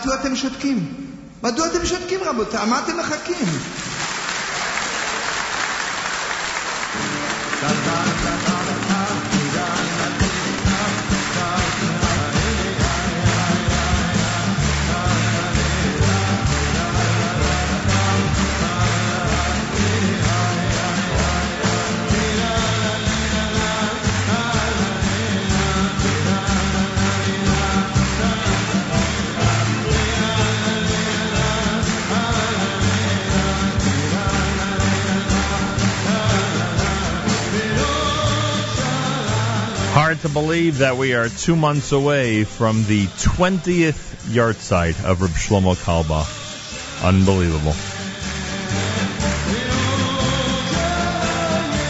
מדוע אתם שותקים? מדוע אתם שותקים, רבותיי? מה אתם מחכים? Hard to believe that we are two months away from the 20th yahrzeit of Reb Shlomo Carlebach. Unbelievable.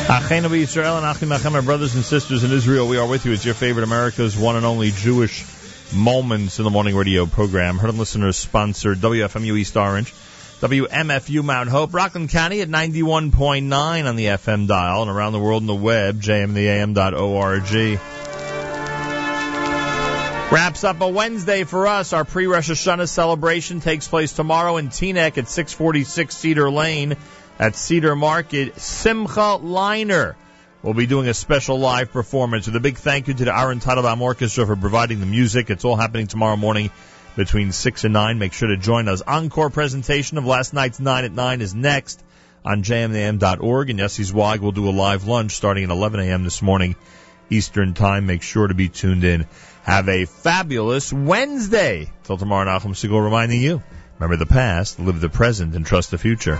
Achenu Israel and Achim Achem, our brothers and sisters in Israel, we are with you. It's your favorite America's one and only Jewish Moments in the Morning radio program. Heard and listeners sponsored WFMU East Orange, WMFU Mount Hope, Rockland County at 91.9 on the FM dial and around the world on the web, jmtheam.org. Wraps up a Wednesday for us. Our pre-Rosh Hashanah celebration takes place tomorrow in Teaneck at 646 Cedar Lane at Cedar Market. Simcha Leiner will be doing a special live performance with a big thank you to the Aaron Teitelbaum Orchestra for providing the music. It's all happening tomorrow morning between 6 and 9. Make sure to join us. Encore presentation of last night's 9 at 9 is next on jmam.org. And Yossi Zweig will do a live lunch starting at 11 a.m. this morning Eastern Time. Make sure to be tuned in. Have a fabulous Wednesday. Till tomorrow, Nachum Segal reminding you, remember the past, live the present, and trust the future.